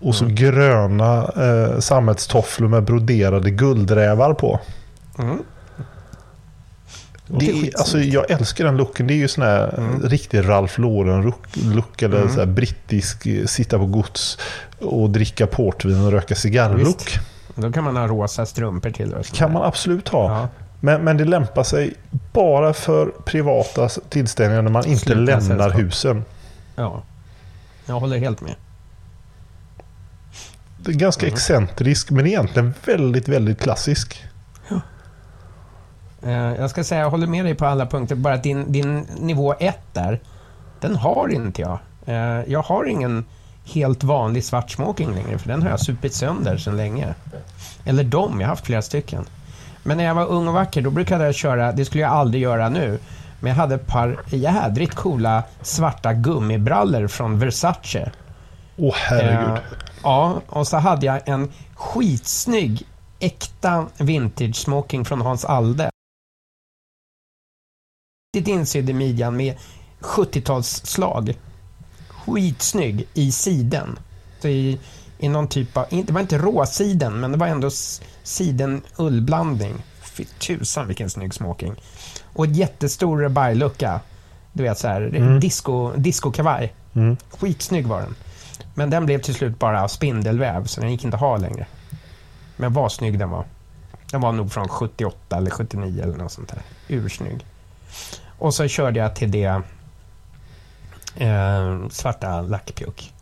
Och så gröna eh, sammetstofflor med broderade guldrävar på. Mm. Det alltså, jag älskar den looken. Det är ju sån här Mm. riktig Ralph Lauren-look. Eller så här brittisk, eh, sitta på gods och dricka portvin och röka cigarr-look. Då kan man ha rosa strumpor till. Och sånt kan man absolut ha. Ja. Men, men det lämpar sig bara för privata tillställningar när man inte Slutna lämnar sällskap. husen. ja. Jag håller helt med. Det är ganska Mm. excentrisk men egentligen väldigt, väldigt klassisk. Eh, jag ska säga, jag håller med dig på alla punkter. Bara att din, din nivå 1 där, den har inte jag. Eh, jag har ingen helt vanlig svart smoking längre, för den har jag supit sönder sedan länge. Eller de, jag har haft flera stycken. Men när jag var ung och vacker, då brukade jag köra, det skulle jag aldrig göra nu, men jag hade ett par jädrigt coola svarta gummibrallor från Versace. Åh herregud. Eh, ja, och så hade jag en skitsnygg äkta vintage smoking från Hans Alde. Riktigt insydd i midjan med 70-talsslag. Skitsnygg i siden. Så i, I någon typ av, det var inte råsiden, men det var ändå siden ullblandning. Fy tusan vilken snygg smoking. Och ett jättestor rebaille-lucka. Du vet så här, Mm. disco, disco-kavaj. Mm. Skitsnygg var den. Men den blev till slut bara spindelväv, så den gick inte att ha längre. Men vad snygg den var. Den var nog från 78 eller 79 eller något sånt där. Ursnygg. Och så körde jag till det Eh, svarta lackpjuck.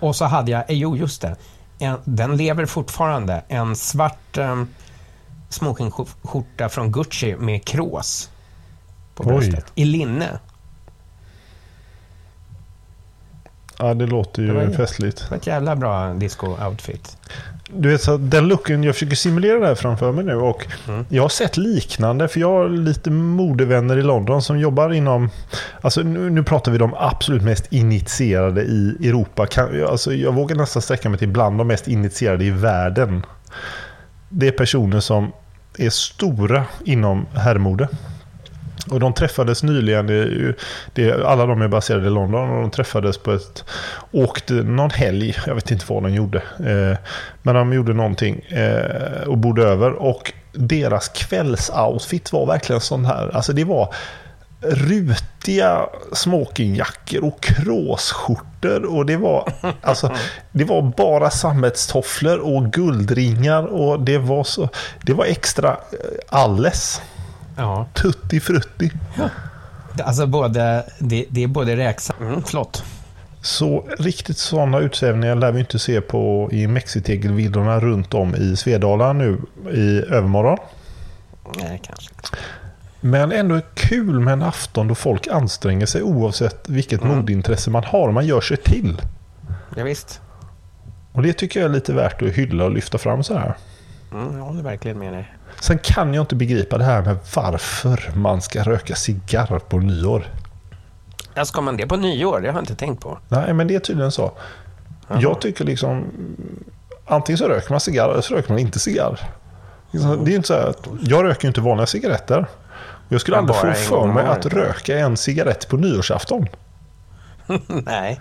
Och så hade jag, eh, jo just det, en, den lever fortfarande. En svart eh, smokingskjorta från Gucci med krås på Oj. bröstet. I linne. Ja, det låter ju Det var festligt. Det var ett jävla bra disco-outfit. Du vet, så den looken, jag försöker simulera det här framför mig nu och jag har sett liknande för jag har lite modevänner i London som jobbar inom, alltså nu, nu pratar vi de absolut mest initierade i Europa. Kan, alltså jag vågar nästan sträcka mig till bland de mest initierade i världen. Det är personer som är stora inom herrmode. Och de träffades nyligen, det är det alla de är baserade i London och de träffades på ett, åkte någon helg, jag vet inte vad de gjorde. Eh, men de gjorde någonting eh, och bodde över och deras kvällsoutfit var verkligen sån här, alltså det var rutiga smokingjackor och kråsskjortor och det var, alltså, det var bara sammetstofflor och guldringar och det var så, det var extra eh, alles. Ja. Tutti frutti. Alltså både, det, det är både räksamt... Mm, förlåt. Så riktigt sådana utsvävningar lär vi inte se på i mexitegelvidderna runt om i Svedala nu i övermorgon. Nej, kanske. Men ändå kul med en afton då folk anstränger sig oavsett vilket modintresse man har. Man gör sig till. Ja, visst. Och det tycker jag är lite värt att hylla och lyfta fram så här. Mm, jag håller verkligen med dig. Sen kan jag inte begripa det här med varför man ska röka cigarr på nyår. Ja, ska man det på nyår? Det har jag inte tänkt på. Nej, men det är tydligen så. Jag tycker liksom... Antingen så röker man cigarr eller så röker man inte cigarr. Liksom, Det är inte så här jag röker ju inte vanliga cigaretter. Jag skulle aldrig få för mig att röka en cigarett på nyårsafton. Nej.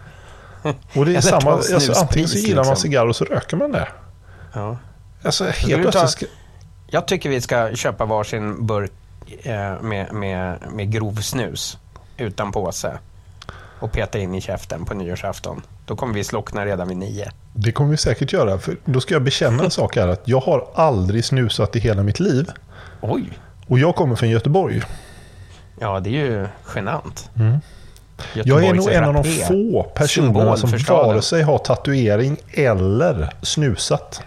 Och det är Eller samma, alltså, antingen så gillar man liksom. cigarr och så röker man det. Ja. Alltså helt ta- plötsligt ska... Jag tycker vi ska köpa varsin burk eh, med, med, med grov snus utan påse och peta in i käften på nyårsafton. Då kommer vi slockna redan vid nio. Det kommer vi säkert göra. För då ska jag bekänna en sak här. Att jag har aldrig snusat i hela mitt liv. Oj! Och jag kommer från Göteborg. Ja, det är ju genant. Mm. Jag är nog en av de få personerna som vare sig har tatuering eller snusat.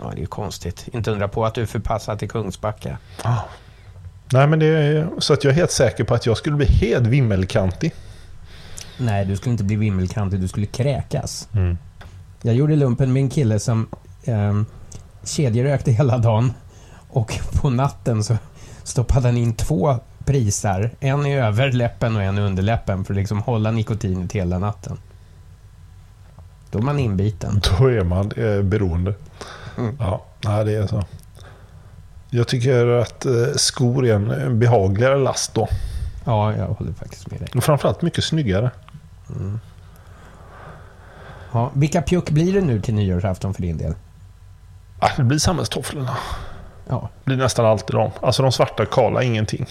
Ja, det är ju konstigt. Inte undra på att du är förpassad till Kungsbacka. Nej, men det är så att jag är helt säker på att jag skulle bli helt vimmelkantig. Nej, du skulle inte bli vimmelkantig, du skulle kräkas. Mm. Jag gjorde lumpen med en kille som eh, kedjerökte hela dagen och på natten så stoppade han in två prisar. En i överläppen och en i underläppen för att liksom hålla nikotinet hela natten. Då är man inbiten. Då är man eh, beroende. Mm. Ja, nej, det är så. Jag tycker att eh, skor är en behagligare last då. Ja, jag håller faktiskt med dig. Och framförallt mycket snyggare. Ja, vilka pjuck blir det nu till nyårsafton för din del? Det blir samhällstofflorna. Ja, Det blir nästan alltid de. Alltså de svarta kala, ingenting.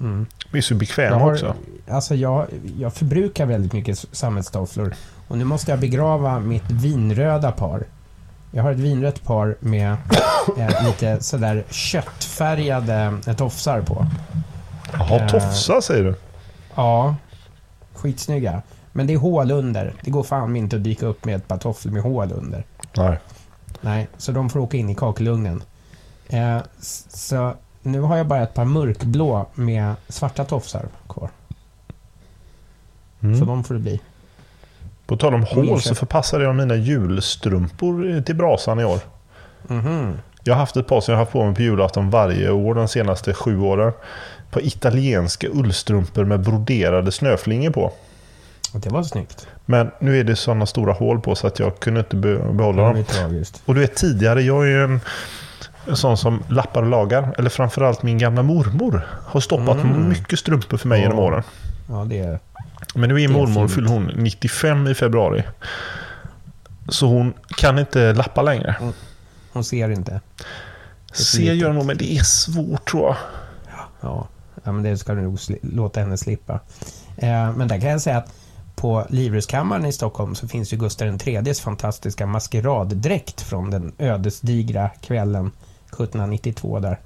mm. De är så bekväma har, också. alltså jag, jag förbrukar väldigt mycket sammetstofflor. Och nu måste jag begrava mitt vinröda par. Jag har ett vinrött par med eh, lite sådär köttfärgade eh, tofsar på. Jaha, Eh. tofsar säger du? Ja, skitsnygga. Men det är hål under. Det går fan inte att dyka upp med ett par tofflor med hål under. Nej. Nej, så de får åka in i kakelugnen. Eh, så nu har jag bara ett par mörkblå med svarta tofsar kvar. Mm. Så de får det bli. På tal om hål så förpassade jag mina julstrumpor till brasan i år. Mhm. Jag har haft ett par som jag har haft på mig på julafton varje år de senaste sju åren. På italienska ullstrumpor med broderade snöflingor på. Det var snyggt. Men nu är det sådana stora hål på så att jag kunde inte be- behålla dem. Och du vet tidigare, jag är ju en, sån som lappar och lagar. Eller framförallt min gamla mormor har stoppat Mm. mycket strumpor för mig Ja. genom åren. Ja, det är... Men nu är mormor, fyller hon 95 i februari. Så hon kan inte lappa längre. Hon ser inte. Ser gör hon men det är svårt tror jag. Ja, ja men det ska du nog låta henne slippa. Eh, men där kan jag säga att på Livrustkammaren i Stockholm så finns ju Gustav IIIs fantastiska maskeraddräkt från den ödesdigra kvällen 1792 där.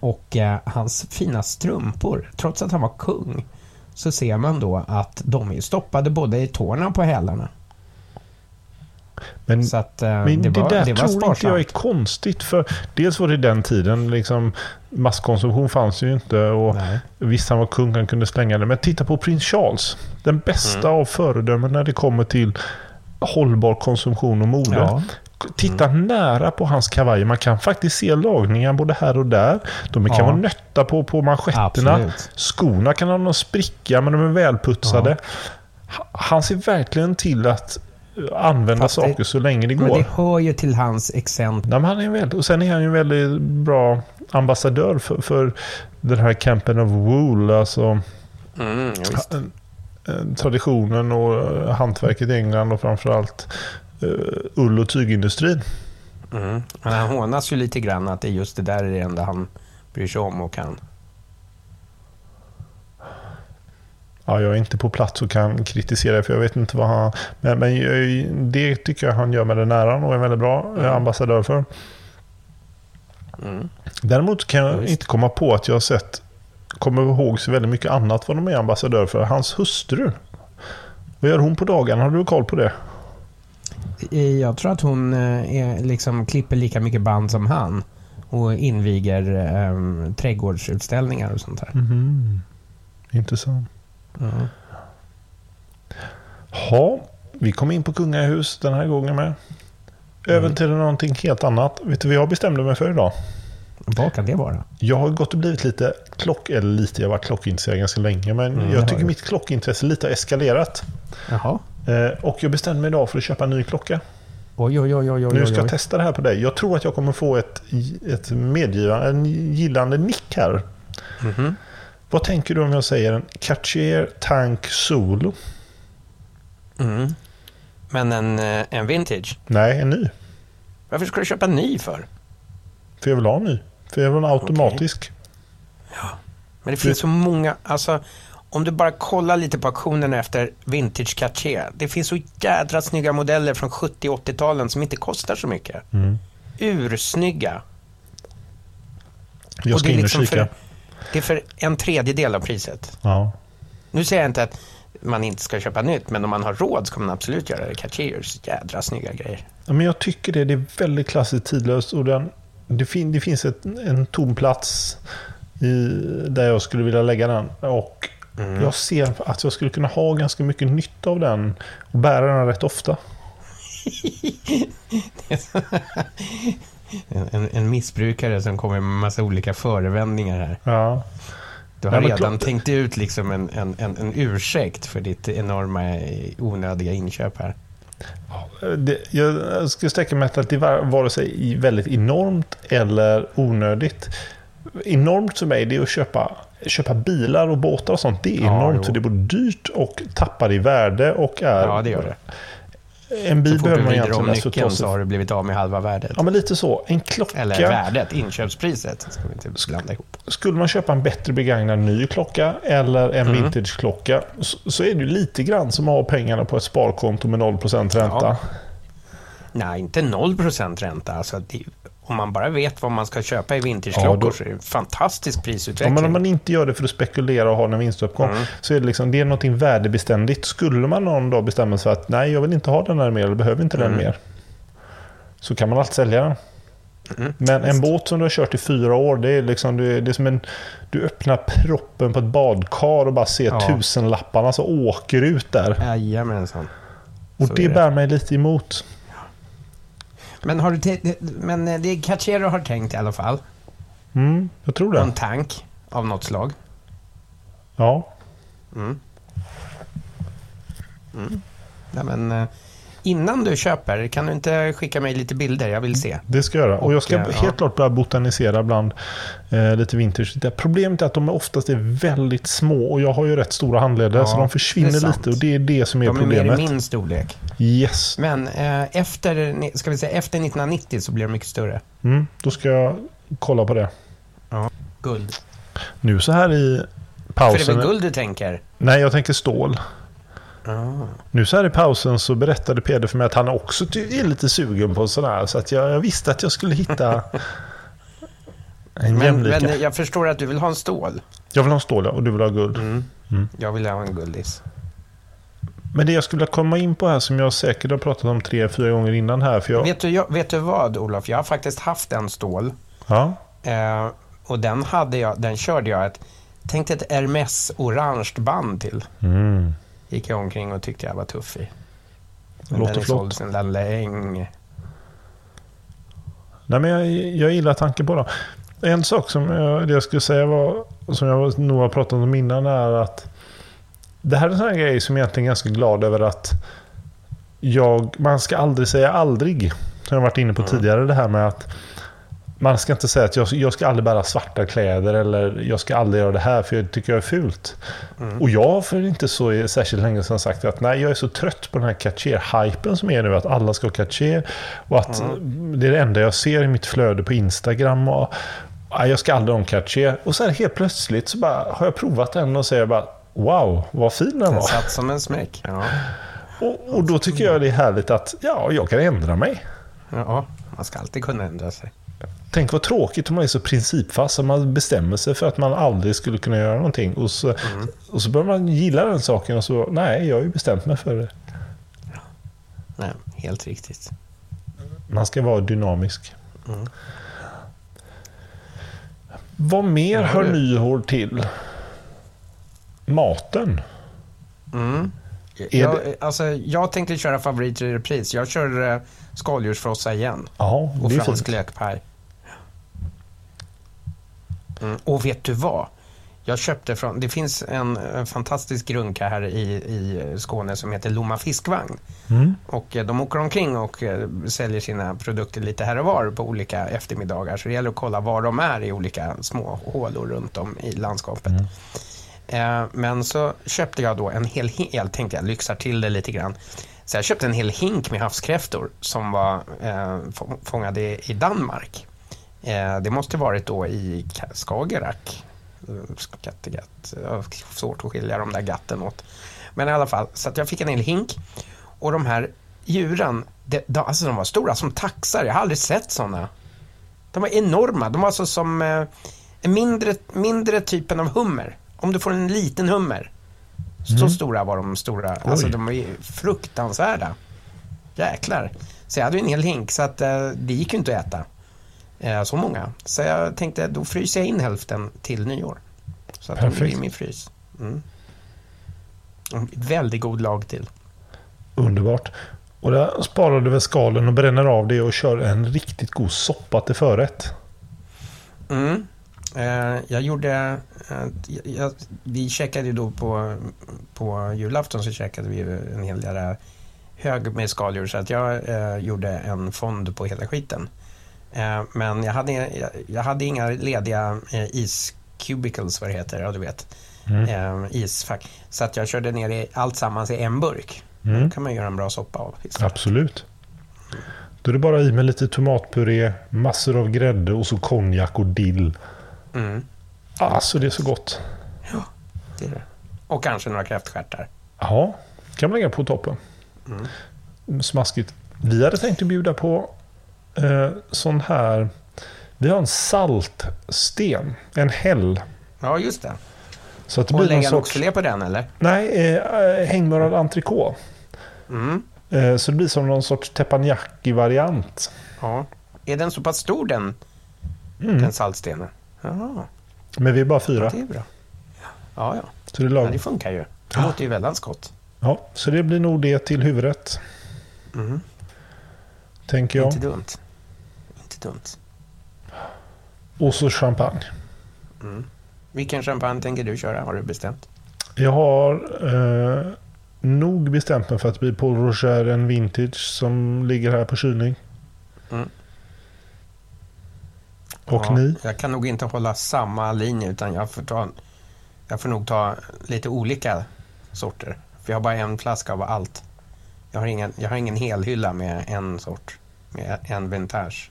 Och eh, hans fina strumpor, trots att han var kung, så ser man då att de är stoppade både i tårna och på hälarna. Men, Så att eh, men det, det, var, där det var tror inte jag är sparsamt. konstigt. För dels var det den tiden, liksom, masskonsumtion fanns ju inte. Och Nej. Visst, han var kung, han kunde slänga det. Men titta på prins Charles. Den bästa av föredömen när det kommer till hållbar konsumtion och mode. Ja. Titta nära på hans kavajer. Man kan faktiskt se lagningar både här och där. De kan Ja. vara nötta på, på manschetterna. Absolut. Skorna kan ha någon spricka, men de är välputsade. Ha- Han ser verkligen till att eh, använda Fast det- saker så länge det Men går. det hör ju till hans exempel. Nej, men han är väl, och sen är han ju en väldigt bra ambassadör för, för den här Campen of Wool. Alltså Mm, ja, visst. eh, traditionen och eh, hantverket i England och framförallt ull och tygindustrin. Mm. Men han hånas ju lite grann att det är just det där är det enda han bryr sig om och kan. Ja, jag är inte på plats och kan kritisera för jag vet inte vad han... Men, men det tycker jag han gör med den äran och är en väldigt bra eh, ambassadör för. Mm. Däremot kan jag Ja, inte komma på att jag har sett, kommer ihåg så väldigt mycket annat vad de är ambassadör för. Hans hustru. Vad gör hon på dagarna? Har du koll på det? Jag tror att hon eh, är, liksom klipper lika mycket band som han och inviger eh, trädgårdsutställningar och sånt där. Mhm. Intressant. Ja. Ja, vi kom in på kungahus den här gången med. Över Mm. till någonting helt annat. Vet du vad jag bestämde mig för idag? Vad kan det vara? Jag har gått och blivit lite klock... Eller lite, jag har varit klockintresserad ganska länge. Men Mm, jag tycker mitt klockintresse lite har eskalerat. Jaha. Eh, och jag bestämde mig idag för att köpa en ny klocka. Oj, oj, oj, oj, oj. Nu ska jag testa det här på dig. Jag tror att jag kommer få ett, ett medgivande, en gillande nick här. Mhm. Vad tänker du om jag säger en Cartier Tank Solo? Mm. Men en, eh, en vintage? Nej, en ny. Varför ska du köpa en ny för? För jag vill ha en ny. För jag vill ha en automatisk. Men det finns så många, alltså om du bara kollar lite på auktionerna efter vintage Cartier. Det finns så jädra snygga modeller från 70 och 80-talen som inte kostar så mycket. Mm. Ursnygga. Jag Och ska det är in och liksom kika. för- Det är för en tredjedel av priset. Ja. Nu säger jag inte att man inte ska köpa nytt, men om man har råd ska man absolut göra det. Cartiers jädra snygga grejer. Ja, Men jag tycker det. Det är väldigt klassiskt tidlöst. Och den, det, fin, det finns ett, en tom plats i, där jag skulle vilja lägga den. Och Mm. jag ser att jag skulle kunna ha ganska mycket nytta av den. Och bära den rätt ofta. En, en, missbrukare som kommer med massa olika förevändningar här. Ja. Du har redan klart- tänkt ut liksom en, en, en, en ursäkt för ditt enorma eh, onödiga inköp här. Det, jag skulle sträcka mig till att det var vare sig väldigt enormt eller onödigt. Enormt för mig det är att köpa, köpa bilar och båtar och sånt. Det är Ja, enormt jo. det är både dyrt och tappar i värde och är... Ja, det gör det. En bil Så fort du behöver man vrider egentligen om mest för att ta nyckeln så har du blivit av med halva värdet. Ja, men lite så. En klocka. Eller värdet, inköpspriset. Ska vi inte blanda ihop. Skulle man köpa en bättre begagnad ny klocka eller en Mm. vintageklocka så, så är det ju lite grann som att ha pengarna på ett sparkonto med 0% ränta. Ja. Nej, inte 0% ränta. Alltså, det, om man bara vet vad man ska köpa i vintageklockor Ja, då- så är det en fantastisk Ja, prisutveckling. men om man inte gör det för att spekulera och ha en vinstuppgång så är det liksom det är någonting värdebeständigt. Skulle man någon dag bestämma sig för att nej, jag vill inte ha den här mer eller behöver inte den mer. Så kan man alltid sälja den. Men en båt som du har kört i fyra år, det är, liksom, det är, det är som en... Du öppnar proppen på ett badkar och bara ser Ja. tusenlapparna som åker ut där. Jajamensan. Och det det. bär mig lite emot. Men, har du te- men eh, det är Cartier har tänkt i alla fall. Mm, jag tror En det. tank av något slag. Ja. Ja, men, eh, innan du köper, kan du inte skicka mig lite bilder? Jag vill se. Det ska jag göra. Och jag ska Och, eh, helt ja. klart börja botanisera bland eh, lite vintage. Det problemet är att de oftast är väldigt små och jag har ju rätt stora handleder Ja, så de försvinner lite och det är det som är De är mer problemet. i min storlek. Yes. Men eh, efter, ska vi säga, efter 1990 så blir de mycket större. Mm, då ska jag kolla på det. Guld. Nu så här i För det är pausen. väl guld du tänker? Nej, jag tänker stål. Ah. Nu så här i pausen så berättade Peder för mig att han också är lite sugen på sådana här. Så att jag, jag visste att jag skulle hitta... En Men, men jag förstår att du vill ha en stål. Jag vill ha en stål och du vill ha guld. Mm. Jag vill ha en guldis. Men det jag skulle vilja komma in på här som jag säkert har pratat om tre, fyra gånger innan här. För jag, Vet, du, jag, vet du vad, Olof? Jag har faktiskt haft en stål. ja, Eh, och den, hade jag, den körde jag ett, tänk ett Hermes orange band till. mm. Gick jag omkring och tyckte jag var tuff i. Men Låter den är flott. såld sedan länge. Nej, men jag, jag gillar tanken på det. En sak som jag, det jag skulle säga var, som jag nog har pratat om innan, är att det här är en sån här grej som jag egentligen är ganska glad över att jag, man ska aldrig säga aldrig. Som jag varit inne på tidigare, det här med att man ska inte säga att jag, jag ska aldrig bära svarta kläder eller jag ska aldrig göra det här för jag tycker jag är fult. Och jag har för inte så särskilt länge sedan sagt att nej, jag är så trött på den här Cartier-hypen som är nu. Att alla ska ha Cartier. Och att det är det enda jag ser i mitt flöde på Instagram. Och, nej, jag ska aldrig ha en Cartier. Och sen helt plötsligt så bara, har jag provat den och säger bara Wow, vad fin den Den var. satt som en smäck. Ja. Och, och då tycker jag det är härligt att ja, jag kan ändra mig. ja, man ska alltid kunna ändra sig. Tänk vad tråkigt om man är så principfast man bestämmer sig för att man aldrig skulle kunna göra någonting. Och så, och så börjar man gilla den saken och så, nej, jag har ju bestämt mig för det. Nej, helt riktigt. Man ska vara dynamisk. Vad mer Ja, hör du. till? Maten. Mm. Jag, alltså, jag tänkte köra favoriter i repris. Jag kör uh, skaldjursfrossa igen. Ja, Och fransk fint. lökpaj. Mm. Och vet du vad? Jag köpte från, det finns en, en fantastisk grunka här i, i Skåne som heter Lomma fiskvagn. Mm. Och eh, de åker omkring och eh, säljer sina produkter lite här och var på olika eftermiddagar. Så det gäller att kolla var de är i olika små hålor runt om i landskapet. Eh, men så köpte jag då en hel jag tänkte jag lyxar till det lite grann. Så jag köpte en hel hink med havskräftor som var eh, få- fångade i Danmark. Eh, det måste varit då i Ka- Skagerrak. Eh, Kattegatt. Svårt att skilja de där gatten åt. Men i alla fall, så jag fick en hel hink. Och de här djuren, det, de, alltså de var stora som taxar. Jag har aldrig sett sådana. De var enorma. De var alltså som eh, mindre, mindre typen av hummer. Om du får en liten hummer. Så stora var de stora. Alltså Oj. de var ju fruktansvärda. Jäklar. Så jag hade ju en hel hink så att eh, det gick ju inte att äta. Eh, så många. Så jag tänkte då fryser jag in hälften till nyår. Så att de Perfekt. blir i min frys. Mm. Väldigt god lag till. Underbart. Och där sparar du väl skalen och bränner av det och kör en riktigt god soppa till förrätt. Mm. Eh, jag gjorde... Eh, jag, vi käkade ju då på, på julafton så käkade vi en hel jävla hög med skaldjur så att jag eh, gjorde en fond på hela skiten. Eh, men jag hade, jag, hade inga lediga eh, iscubicles, vad det heter, ja du vet. Eh, isfack. Så att jag körde ner i allt sammans i en burk. Mm. Då kan man göra en bra soppa av. Absolut. Då är det bara i med lite tomatpuré, massor av grädde och så konjak och dill. Mm, Alltså det är så gott. det är det. Och kanske några kräftstjärtar. Ja, kan man lägga på toppen. Smaskigt. Vi hade tänkt att bjuda på eh, sån här... Vi har en saltsten. En häll. Ja, just det. Så att det Och lägga sorts... oxfilé på den eller? Nej, eh, hängmörad entrecote. Mm. Eh, så det blir som någon sorts teppanyaki-variant. Ja. Är den så pass stor den, Mm. den saltstenen? Ja, Men vi är bara fyra. det är bra. Ja, ja. Så det är ja det funkar ju. Det låter ju väldans gott. Ja, så det blir nog det till huvudrätt. Mm. Tänker jag. Inte dumt. Dumt. Och så champagne. Vilken champagne tänker du köra? Har du bestämt? Jag har eh, nog bestämt mig för att det blir Paul Roger en vintage som ligger här på kylning. Mm. Och Ja, ni? Jag kan nog inte hålla samma linje utan jag får, ta, jag får nog ta lite olika sorter. För jag har bara en flaska av allt. Jag har ingen, jag har ingen helhylla med en sort. Med en vintage.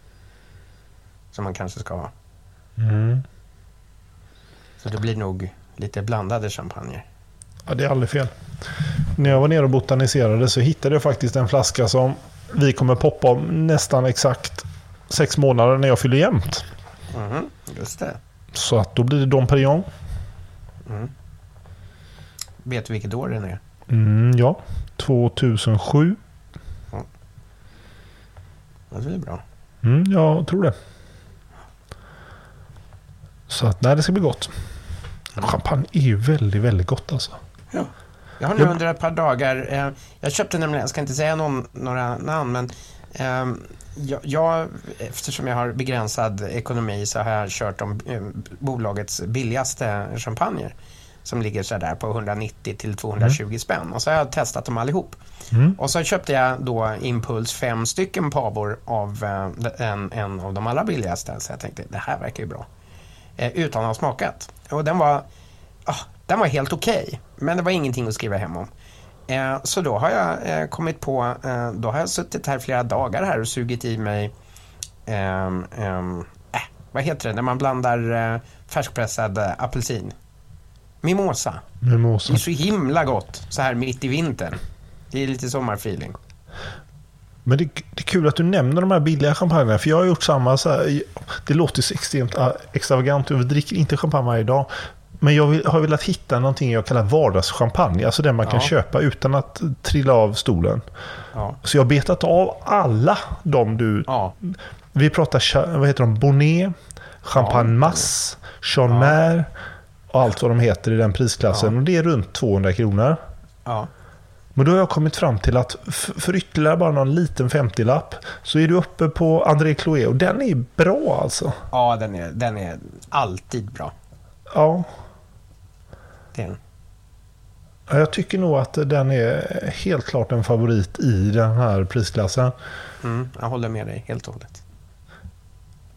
Som man kanske ska ha. Mm. Så det blir nog lite blandade champagner. Ja, det är aldrig fel. När jag var nere och botaniserade så hittade jag faktiskt en flaska som vi kommer poppa om nästan exakt sex månader när jag fyller jämnt. Mhm, just det. Så att då blir det Dom Perignon. Vet du vilket år den är? Mm, ja, 2007. Ja, det är bra. Mm, jag tror det. Så att, nej, det ska bli gott. Champagne är ju väldigt, väldigt gott alltså. Ja. Jag har nu under ett par dagar, eh, jag köpte nämligen, jag ska inte säga någon, några namn, men eh, jag, jag, eftersom jag har begränsad ekonomi så har jag kört om eh, bolagets billigaste champagner som ligger så där på 190 till 220 spänn och så har jag testat dem allihop. Och så köpte jag då Impuls fem stycken pavor av eh, en, en av de allra billigaste så jag tänkte det här verkar ju bra. Eh, utan att ha smakat. Och den var, ah, den var helt okej, men det var ingenting att skriva hem om. Eh, så då har jag eh, kommit på, eh, då har jag suttit här flera dagar här och sugit i mig, ehm, ehm, äh, vad heter det, när man blandar eh, färskpressad eh, apelsin? Mimosa. Mimosa. Det är så himla gott så här mitt i vintern. Det är lite sommarfeeling. Men det, det är kul att du nämner de här billiga champagnerna. För jag har gjort samma. Så här, det låter så extremt äh, extravagant. Jag dricker inte champagne varje dag. Men jag vill, har velat hitta någonting jag kallar vardagschampagne. Alltså den man kan Ja. köpa utan att trilla av stolen. Ja. Så jag har betat av alla de du... Ja, Vi pratar, vad heter de? Bonnet, Champagne Ja. Mass, Jean Mer och allt vad de heter i den prisklassen. Och det är runt 200 kronor. ja, Men då har jag kommit fram till att för ytterligare bara någon liten 50-lapp så är du uppe på André Chloé och den är bra alltså. ja den, är, den är alltid bra. Ja, Det är den. Ja, jag tycker nog att den är helt klart en favorit i den här prisklassen. Mm, jag håller med dig helt och hållet.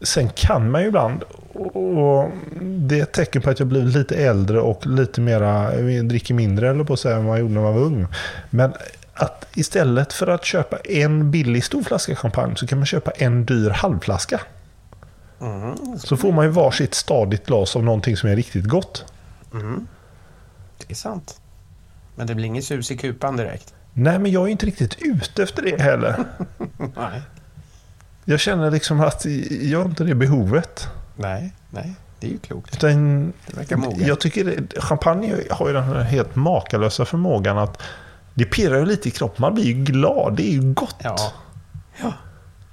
Sen kan man ju ibland, och det är ett tecken på att jag blivit lite äldre och lite mera, dricker mindre eller på att säga än vad jag gjorde när jag var ung. Men att istället för att köpa en billig stor flaska champagne så kan man köpa en dyr halvflaska. Mm, Så får man ju varsitt stadigt glas av någonting som är riktigt gott. mm. Det är sant. Men det blir inget sus i kupan direkt. Nej, men jag är inte riktigt ute efter det heller. Nej. Jag känner liksom att jag har inte det behovet. Nej, nej. Det är ju klokt. Utan Det verkar moget. jag tycker det, champagne har ju den här helt makalösa förmågan att det pirrar ju lite i kroppen. Man blir ju glad. Det är ju gott. Ja. Ja.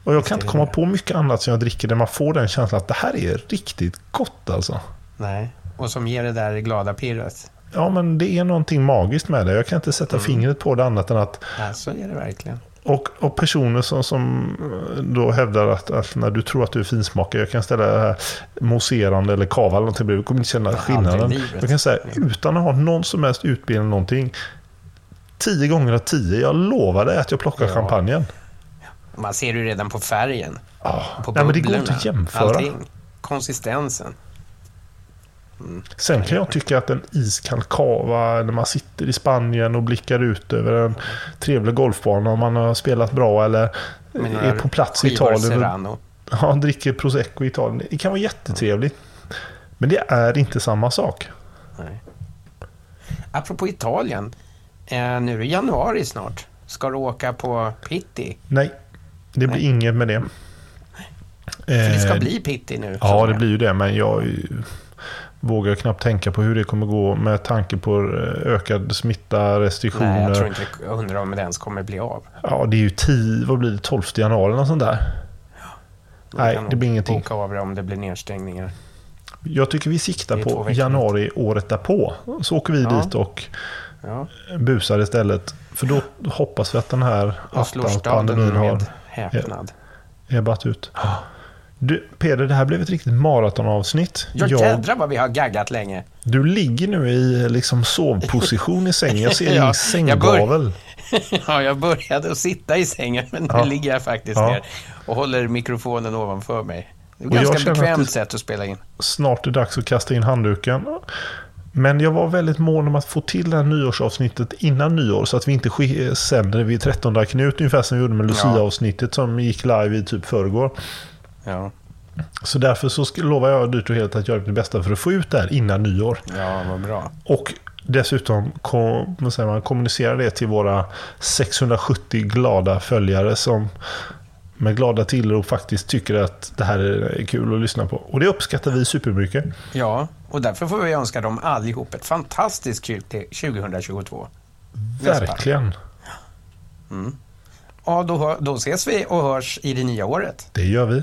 Och jag Visst kan inte komma det. på mycket annat som jag dricker där man får den känslan att det här är riktigt gott alltså. Nej. Och som ger det där glada pirret. Ja, men det är någonting magiskt med det. Jag kan inte sätta Mm. fingret på det annat än att Ja, så är det verkligen. Och, och personer som, som då hävdar att, att när du tror att du är finsmakare, jag kan ställa det här mousserande eller kava eller någonting bredvid, du kommer inte känna skillnaden. Jag kan säga, utan att ha någon som helst utbildning eller någonting, tio gånger av tio, jag lovar dig att jag plockar Ja. champagnen. Man ser ju redan på färgen. Ah, På nej, men det går bubblorna, inte att jämföra. Allting. Konsistensen. Sen kan jag tycka att en iskall kava när man sitter i Spanien och blickar ut över en trevlig golfbana om man har spelat bra eller är på plats i Italien. och-. Ja, dricker prosecco i Italien. Det kan vara jättetrevligt. Men det är inte samma sak. Nej. Apropå Italien. Eh, nu är det januari snart. Ska du åka på Pitti? Nej, det blir Nej. inget med det. För det ska Eh, bli Pitti nu. Ja, det blir ju det. Men jag vågar knappt tänka på hur det kommer gå med tanke på eh, ökad smitta, restriktioner. Nej, jag tror inte. Jag undrar om det ens kommer bli av. Ja, det är ju 10, vad blir det, 12 januari eller sånt där. Man Nej, det blir ingenting. Boka av det om det blir nedstängningar. Jag tycker vi siktar på januari året därpå. Så åker vi Ja. dit och Ja. busar istället. För då hoppas vi att den här staden pandemin har häpnad. ebbat ut. Du, Peder, det här blev ett riktigt maratonavsnitt. Ja, jädrar vad vi har gaggat länge. du ligger nu i liksom sovposition i sängen. Jag ser Ja, din jag sänggavel. ja, jag började att sitta i sängen, men nu Ja. ligger jag faktiskt Ja. ner och håller mikrofonen ovanför mig. Det är ett ganska att bekvämt det- sätt att spela in. Snart är det dags att kasta in handduken. Men jag var väldigt mån om att få till det här nyårsavsnittet innan nyår. Så att vi inte sänder vid 13 Knut. Ungefär som vi gjorde med Lucia-avsnittet som gick live i typ förrgår. Ja, Så därför så lovar jag dyrt och helt att göra mitt bästa för att få ut det här innan nyår. ja vad bra. Och dessutom kom, man, kommunicera det till våra 670 glada följare som med glada tiller och faktiskt tycker att det här är kul att lyssna på. Och det uppskattar vi supermycket. Ja, och därför får vi önska dem allihop ett fantastiskt kul till 2022. Vespa. Verkligen. Ja, då, då ses vi och hörs i det nya året. Det gör vi.